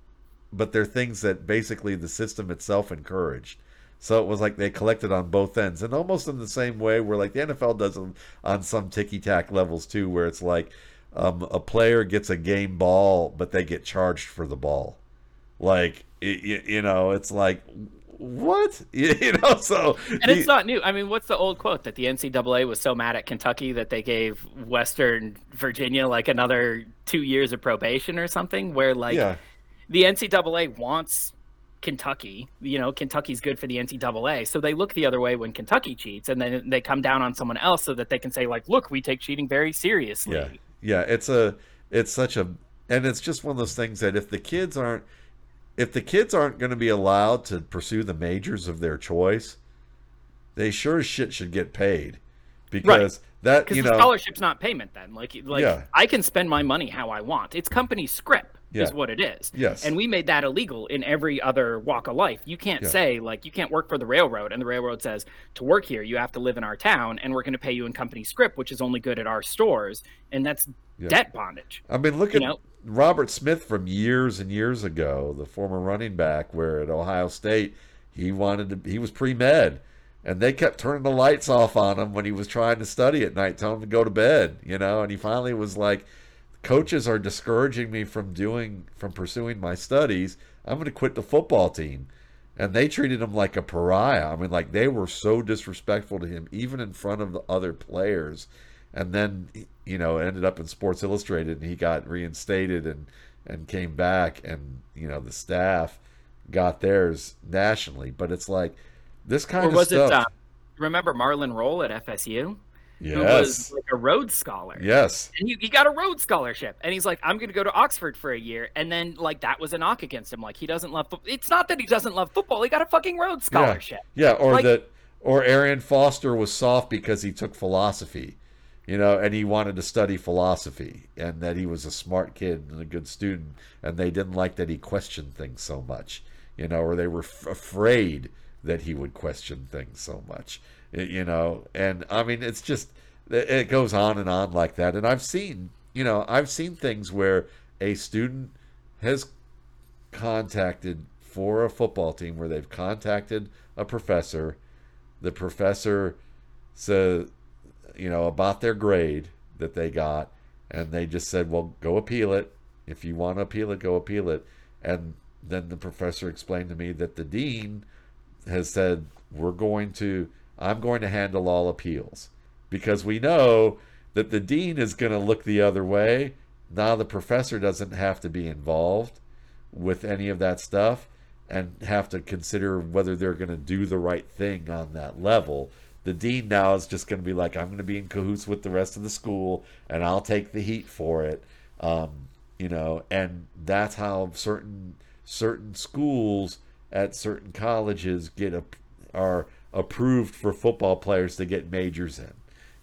but they're things that basically the system itself encouraged. So it was like they collected on both ends, and almost in the same way where like the NFL does on some ticky tack levels too, where it's like um, a player gets a game ball, but they get charged for the ball. Like it, you know, it's like what? You know so and it's not new. I mean what's the old quote? That the ncaa was so mad at kentucky that they gave western virginia like another two years of probation or something where like yeah. the ncaa wants kentucky you know kentucky's good for the ncaa so they look the other way when kentucky cheats and then they come down on someone else so that they can say like look we take cheating very seriously. Yeah yeah it's a it's such a and it's just one of those things that if the kids aren't if the kids aren't going to be allowed to pursue the majors of their choice, they sure as shit should get paid because right. that you know scholarship's not payment then. Like like yeah. I can spend my money how I want. It's company script yeah. is what it is. Yes. And we made that illegal in every other walk of life. You can't yeah. say like you can't work for the railroad and the railroad says to work here you have to live in our town and we're going to pay you in company script which is only good at our stores and that's debt bondage. I mean look at know? Robert Smith from years and years ago, the former running back, where at Ohio State he wanted to, he was pre med, and they kept turning the lights off on him when he was trying to study at night, telling him to go to bed, you know, and he finally was like, coaches are discouraging me from doing from pursuing my studies. I'm going to quit the football team. And they treated him like a pariah. I mean, like they were so disrespectful to him, even in front of the other players and then you know ended up in Sports Illustrated, and he got reinstated and and came back, and you know the staff got theirs nationally. But it's like this kind or of was stuff. It, uh, remember Myron Rolle at FSU? Yes. Who was like a Rhodes Scholar. Yes. And he, he got a Rhodes Scholarship. And he's like, I'm going to go to Oxford for a year. And then, like, that was a knock against him. Like, he doesn't love football. It's not that he doesn't love football. He got a fucking Rhodes Scholarship. Yeah. yeah or like, that, or Arian Foster was soft because he took philosophy you know, and he wanted to study philosophy, and that he was a smart kid and a good student, and they didn't like that he questioned things so much, you know, or they were f- afraid that he would question things so much, you know. And I mean, it's just it goes on and on like that. And I've seen, you know, I've seen things where a student has contacted for a football team where they've contacted a professor. The professor says, you know, about their grade that they got, and they just said, well, go appeal it. If you want to appeal it, go appeal it. And then the professor explained to me that the dean has said, we're going to, I'm going to handle all appeals because we know that the dean is going to look the other way. Now the professor doesn't have to be involved with any of that stuff and have to consider whether they're going to do the right thing on that level. The dean now is just going to be like, I'm going to be in cahoots with the rest of the school and I'll take the heat for it. Um, you know, and that's how certain certain schools at certain colleges get a, are approved for football players to get majors in.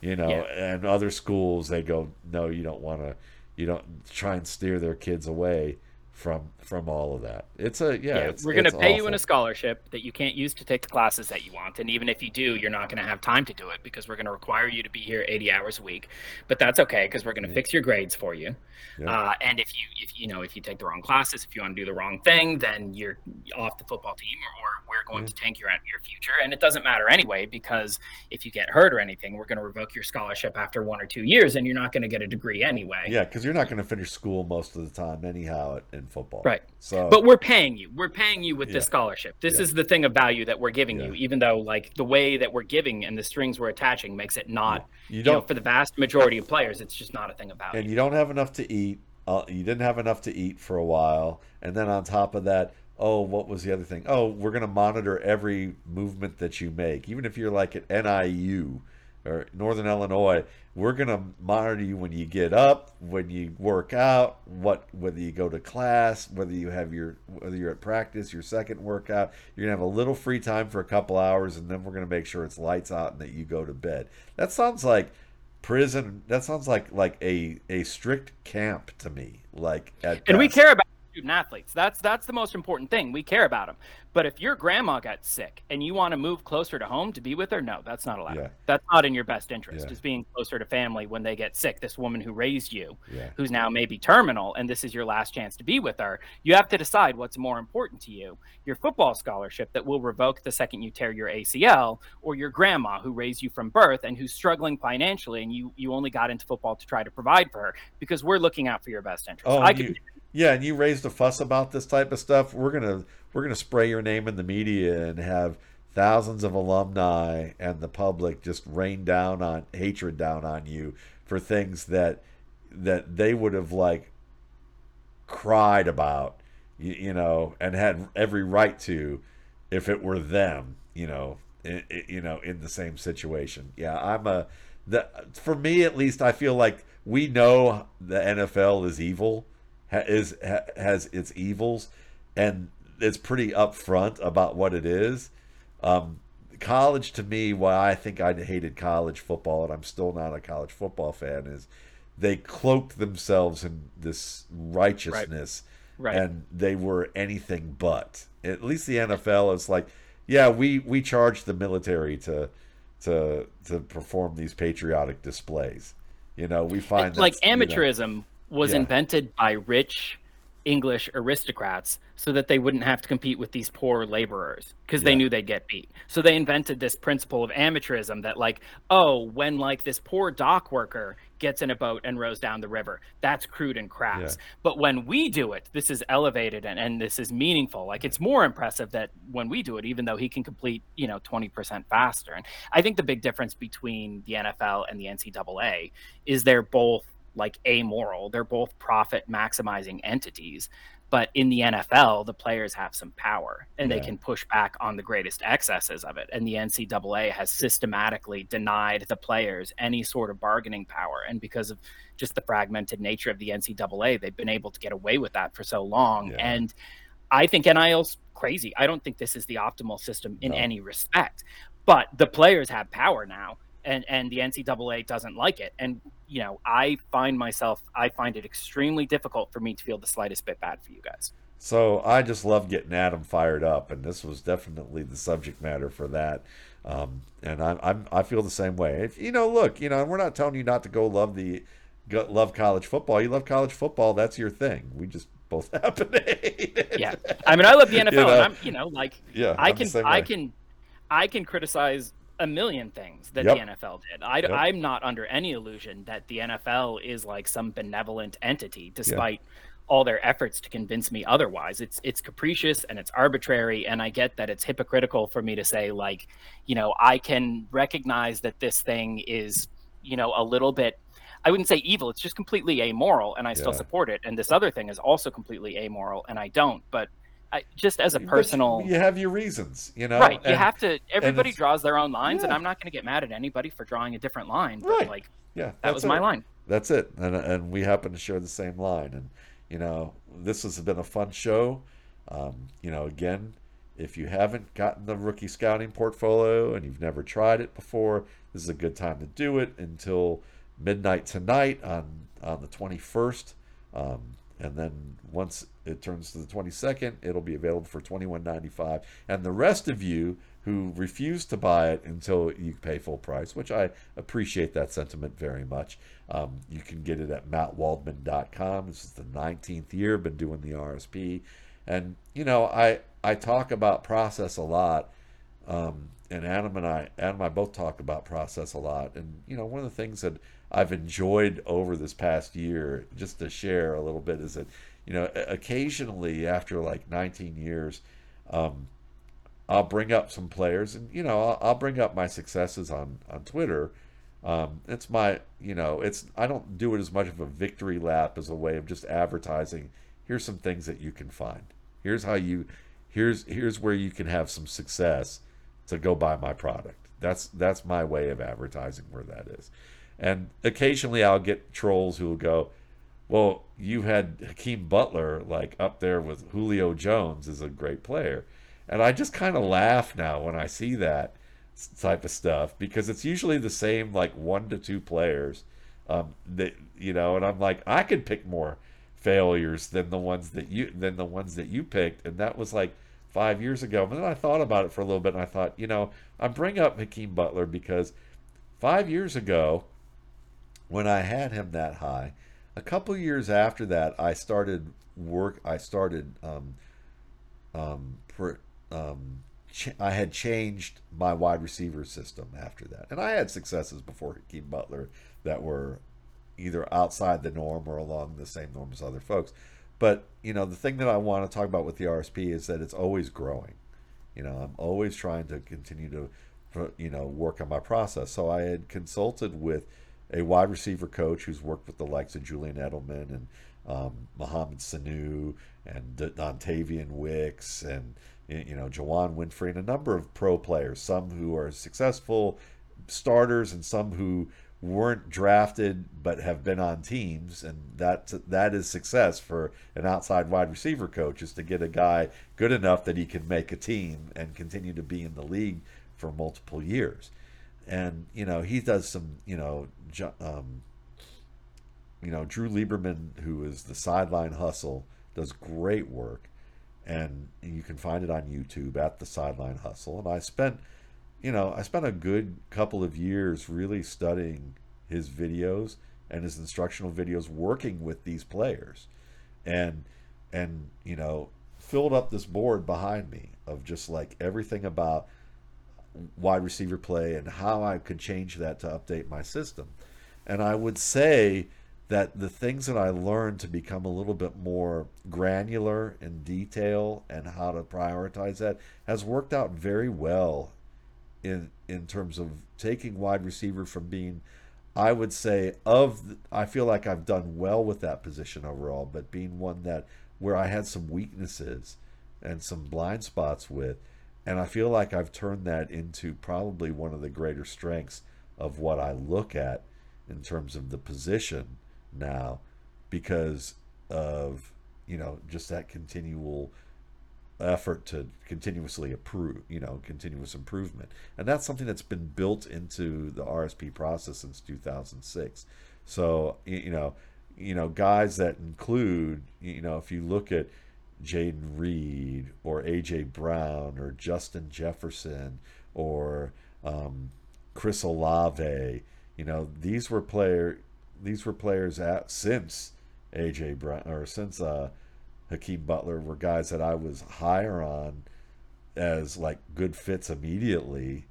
You know, yeah. and other schools they go, no, you don't want to, you don't try and steer their kids away from from all of that. It's a yeah. yeah we're going to pay awful. you in a scholarship that you can't use to take the classes that you want, and even if you do, you're not going to have time to do it because we're going to require you to be here 80 hours a week. But that's okay because we're going to yeah. fix your grades for you. Yeah. Uh, and if you if you know if you take the wrong classes, if you want to do the wrong thing, then you're off the football team, or, or we're going to tank your your future. And it doesn't matter anyway because if you get hurt or anything, we're going to revoke your scholarship after one or two years, and you're not going to get a degree anyway. Yeah, because you're not going to finish school most of the time anyhow in football. Right. So, but we're paying you. We're paying you with yeah. this scholarship. This yeah. is the thing of value that we're giving yeah. you, even though like the way that we're giving and the strings we're attaching makes it not. You don't. Know, for the vast majority of players, it's just not a thing of value. And you don't have enough to eat. Uh, you didn't have enough to eat for a while, and then on top of that, oh, what was the other thing? Oh, we're going to monitor every movement that you make, even if you're like at NIU or Northern Illinois, we're going to monitor you when you get up, when you work out, what whether you go to class, whether you have your whether you're at practice, your second workout. You're going to have a little free time for a couple hours and then we're going to make sure it's lights out and that you go to bed. That sounds like prison. That sounds like like a a strict camp to me. Like And best. we care about student athletes. That's that's the most important thing. We care about them. But if your grandma got sick and you want to move closer to home to be with her, no, that's not allowed. Yeah. That's not in your best interest. Yeah. Is being closer to family when they get sick. This woman who raised you, yeah. who's now maybe terminal, and this is your last chance to be with her. You have to decide what's more important to you: your football scholarship that will revoke the second you tear your ACL, or your grandma who raised you from birth and who's struggling financially, and you you only got into football to try to provide for her because we're looking out for your best interest. Oh, I you, yeah, and you raised a fuss about this type of stuff. We're gonna we're to spray your name in the media and have thousands of alumni and the public just rain down on hatred down on you for things that that they would have like cried about you, you know and had every right to if it were them you know it, it, you know in the same situation yeah i'm a the for me at least i feel like we know the nfl is evil ha, is ha, has its evils and it's pretty upfront about what it is. Um, college to me, why I think I hated college football, and I'm still not a college football fan, is they cloaked themselves in this righteousness, right. Right. and they were anything but. At least the NFL is like, yeah, we we charge the military to to to perform these patriotic displays. You know, we find like amateurism you know, was yeah. invented by rich English aristocrats so that they wouldn't have to compete with these poor laborers because yeah. they knew they'd get beat. So they invented this principle of amateurism that like, oh, when like this poor dock worker gets in a boat and rows down the river, that's crude and crass. Yeah. But when we do it, this is elevated and, and this is meaningful. Like it's more impressive that when we do it, even though he can complete, you know, 20% faster. And I think the big difference between the NFL and the NCAA is they're both like amoral. They're both profit maximizing entities. But in the NFL, the players have some power and yeah. they can push back on the greatest excesses of it. And the NCAA has systematically denied the players any sort of bargaining power. And because of just the fragmented nature of the NCAA, they've been able to get away with that for so long. Yeah. And I think NIL's crazy. I don't think this is the optimal system in no. any respect. But the players have power now and and the NCAA doesn't like it. And you know, I find myself, I find it extremely difficult for me to feel the slightest bit bad for you guys. So I just love getting Adam fired up, and this was definitely the subject matter for that. Um, and I, I'm I feel the same way. If, you know, look, you know, we're not telling you not to go love the go, love college football. You love college football, that's your thing. We just both happen to hate it. Yeah, I mean, I love the NFL, you know, and I'm you know like yeah, I can I can I can criticize a million things that yep. the NFL did. I, yep. I'm not under any illusion that the NFL is like some benevolent entity, despite all their efforts to convince me otherwise. It's it's capricious and it's arbitrary, and I get that it's hypocritical for me to say like, you know, I can recognize that this thing is, you know, a little bit. I wouldn't say evil. It's just completely amoral, and I still support it. And this other thing is also completely amoral, and I don't. But I, just as a personal, but you have your reasons, you know. Right. And, you have to. Everybody draws their own lines, yeah. and I'm not going to get mad at anybody for drawing a different line. But right. like, yeah, that was it. my line. That's it, and and we happen to share the same line. And you know, this has been a fun show. Um, you know, again, if you haven't gotten the rookie scouting portfolio and you've never tried it before, this is a good time to do it until midnight tonight on on the 21st. Um, and then once it turns to the 22nd, it'll be available for 21.95. And the rest of you who refuse to buy it until you pay full price, which I appreciate that sentiment very much. Um, you can get it at mattwaldman.com. This is the 19th year, been doing the RSP. And, you know, I, I talk about process a lot. Um, and Adam and I, Adam and I both talk about process a lot. And, you know, one of the things that I've enjoyed over this past year, just to share a little bit, is that you know occasionally after like 19 years, um, I'll bring up some players, and you know I'll, I'll bring up my successes on on Twitter. Um, it's my you know it's I don't do it as much of a victory lap as a way of just advertising. Here's some things that you can find. Here's how you here's here's where you can have some success to go buy my product. That's that's my way of advertising where that is. And occasionally I'll get trolls who will go, well, you had Hakeem Butler like up there with Julio Jones is a great player. And I just kind of laugh now when I see that type of stuff because it's usually the same like one to two players um, that you know and I'm like I could pick more failures than the ones that you than the ones that you picked and that was like five years ago and then I thought about it for a little bit and I thought you know I bring up Hakeem Butler because five years ago when I had him that high. A couple years after that, I started work. I started. Um, um, um, ch- I had changed my wide receiver system after that, and I had successes before Hakeem Butler that were either outside the norm or along the same norm as other folks. But you know, the thing that I want to talk about with the RSP is that it's always growing. You know, I'm always trying to continue to, you know, work on my process. So I had consulted with a wide receiver coach who's worked with the likes of Julian Edelman and um, Mohamed Sanu and Dontayvion Wicks and you know Juwann Winfree and a number of pro players, some who are successful starters and some who weren't drafted but have been on teams and that that is success for an outside wide receiver coach is to get a guy good enough that he can make a team and continue to be in the league for multiple years. And you know he does some you know um, you know Drew Lieberman, who is the sideline hustle, does great work, and you can find it on YouTube at the sideline hustle. And I spent you know I spent a good couple of years really studying his videos and his instructional videos, working with these players, and and you know filled up this board behind me of just like everything about wide receiver play and how I could change that to update my system. And I would say that the things that I learned to become a little bit more granular in detail and how to prioritize that has worked out very well in in terms of taking wide receiver from being I would say of I feel like I've done well with that position overall but being one that where I had some weaknesses and some blind spots with and I feel like I've turned that into probably one of the greater strengths of what I look at in terms of the position now because of, you know, just that continual effort to continuously improve, you know, continuous improvement. And that's something that's been built into the RSP process since 2006. So, you know, you know, guys that include, you know, if you look at Jayden Reed or AJ Brown or Justin Jefferson or um, Chris Olave. You know, these were player these were players at since AJ Brown or since uh, Hakeem Butler were guys that I was higher on as like good fits immediately,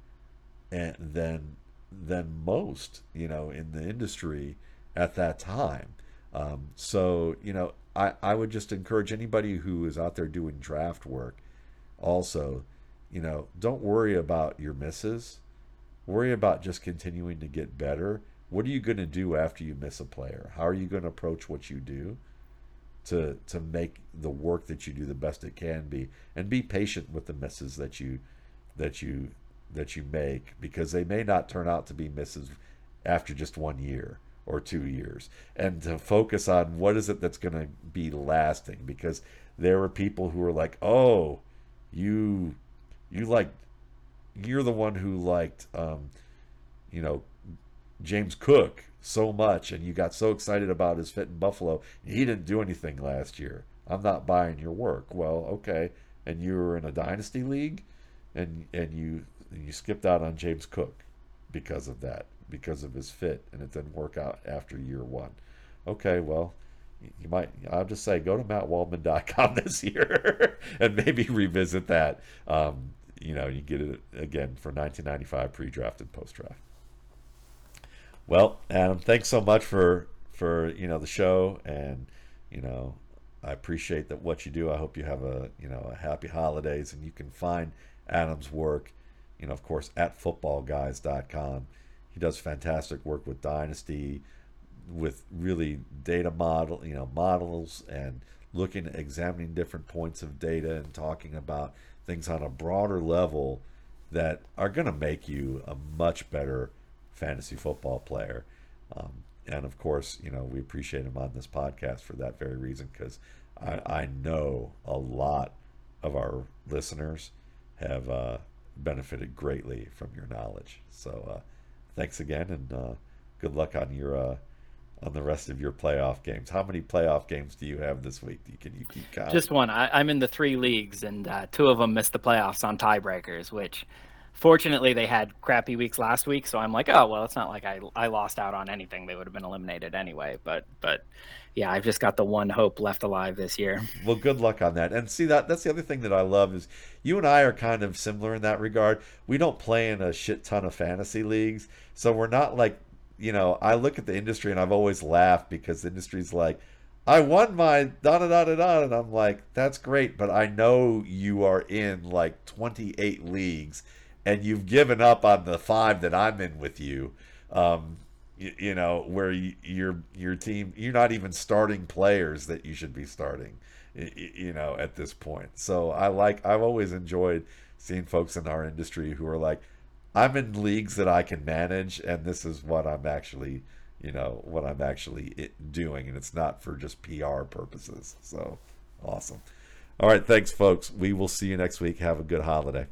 and then than most you know in the industry at that time. Um, so you know, I I would just encourage anybody who is out there doing draft work, also, you know, don't worry about your misses. Worry about just continuing to get better. What are you going to do after you miss a player? How are you going to approach what you do? to to make the work that you do the best it can be and be patient with the misses that you that you that you make because they may not turn out to be misses after just one year or two years and to focus on what is it that's going to be lasting because there were people who were like oh you you like you're the one who liked um you know James Cook so much and you got so excited about his fit in Buffalo. He didn't do anything last year. I'm not buying your work. Well, okay. And you were in a dynasty league and and you you skipped out on James Cook because of that, because of his fit and it didn't work out after year 1. Okay, well, you might I'll just say go to mattwaldman.com this year and maybe revisit that. Um, you know, you get it again for 1995 pre-draft and post-draft. Well, Adam, thanks so much for for you know the show, and you know I appreciate that what you do. I hope you have a you know a happy holidays, and you can find Adam's work, you know, of course, at footballguys.com. He does fantastic work with Dynasty, with really data model, you know, models, and looking examining different points of data and talking about things on a broader level that are going to make you a much better fantasy football player. Um, and of course, you know, we appreciate him on this podcast for that very reason because I, I know a lot of our listeners have uh, benefited greatly from your knowledge. So uh, thanks again, and uh, good luck on your uh, on the rest of your playoff games. How many playoff games do you have this week? Can you keep count? Just one. I, am in the three leagues, and uh, two of them missed the playoffs on tiebreakers, which Fortunately, they had crappy weeks last week, so I'm like, oh well, it's not like I I lost out on anything. They would have been eliminated anyway. But but yeah, I've just got the one hope left alive this year. Well, good luck on that. And see that that's the other thing that I love is you and I are kind of similar in that regard. We don't play in a shit ton of fantasy leagues, so we're not like you know. I look at the industry and I've always laughed because the industry's like. I won my da da da da da, and I'm like, that's great, but I know you are in like 28 leagues, and you've given up on the five that I'm in with you. Um, you, you, know where you, your your team you're not even starting players that you should be starting. You, you know at this point. So I like I've always enjoyed seeing folks in our industry who are like, I'm in leagues that I can manage, and this is what I'm actually you know what I'm actually doing, and it's not for just PR purposes. So awesome. All right, thanks, folks. We will see you next week. Have a good holiday.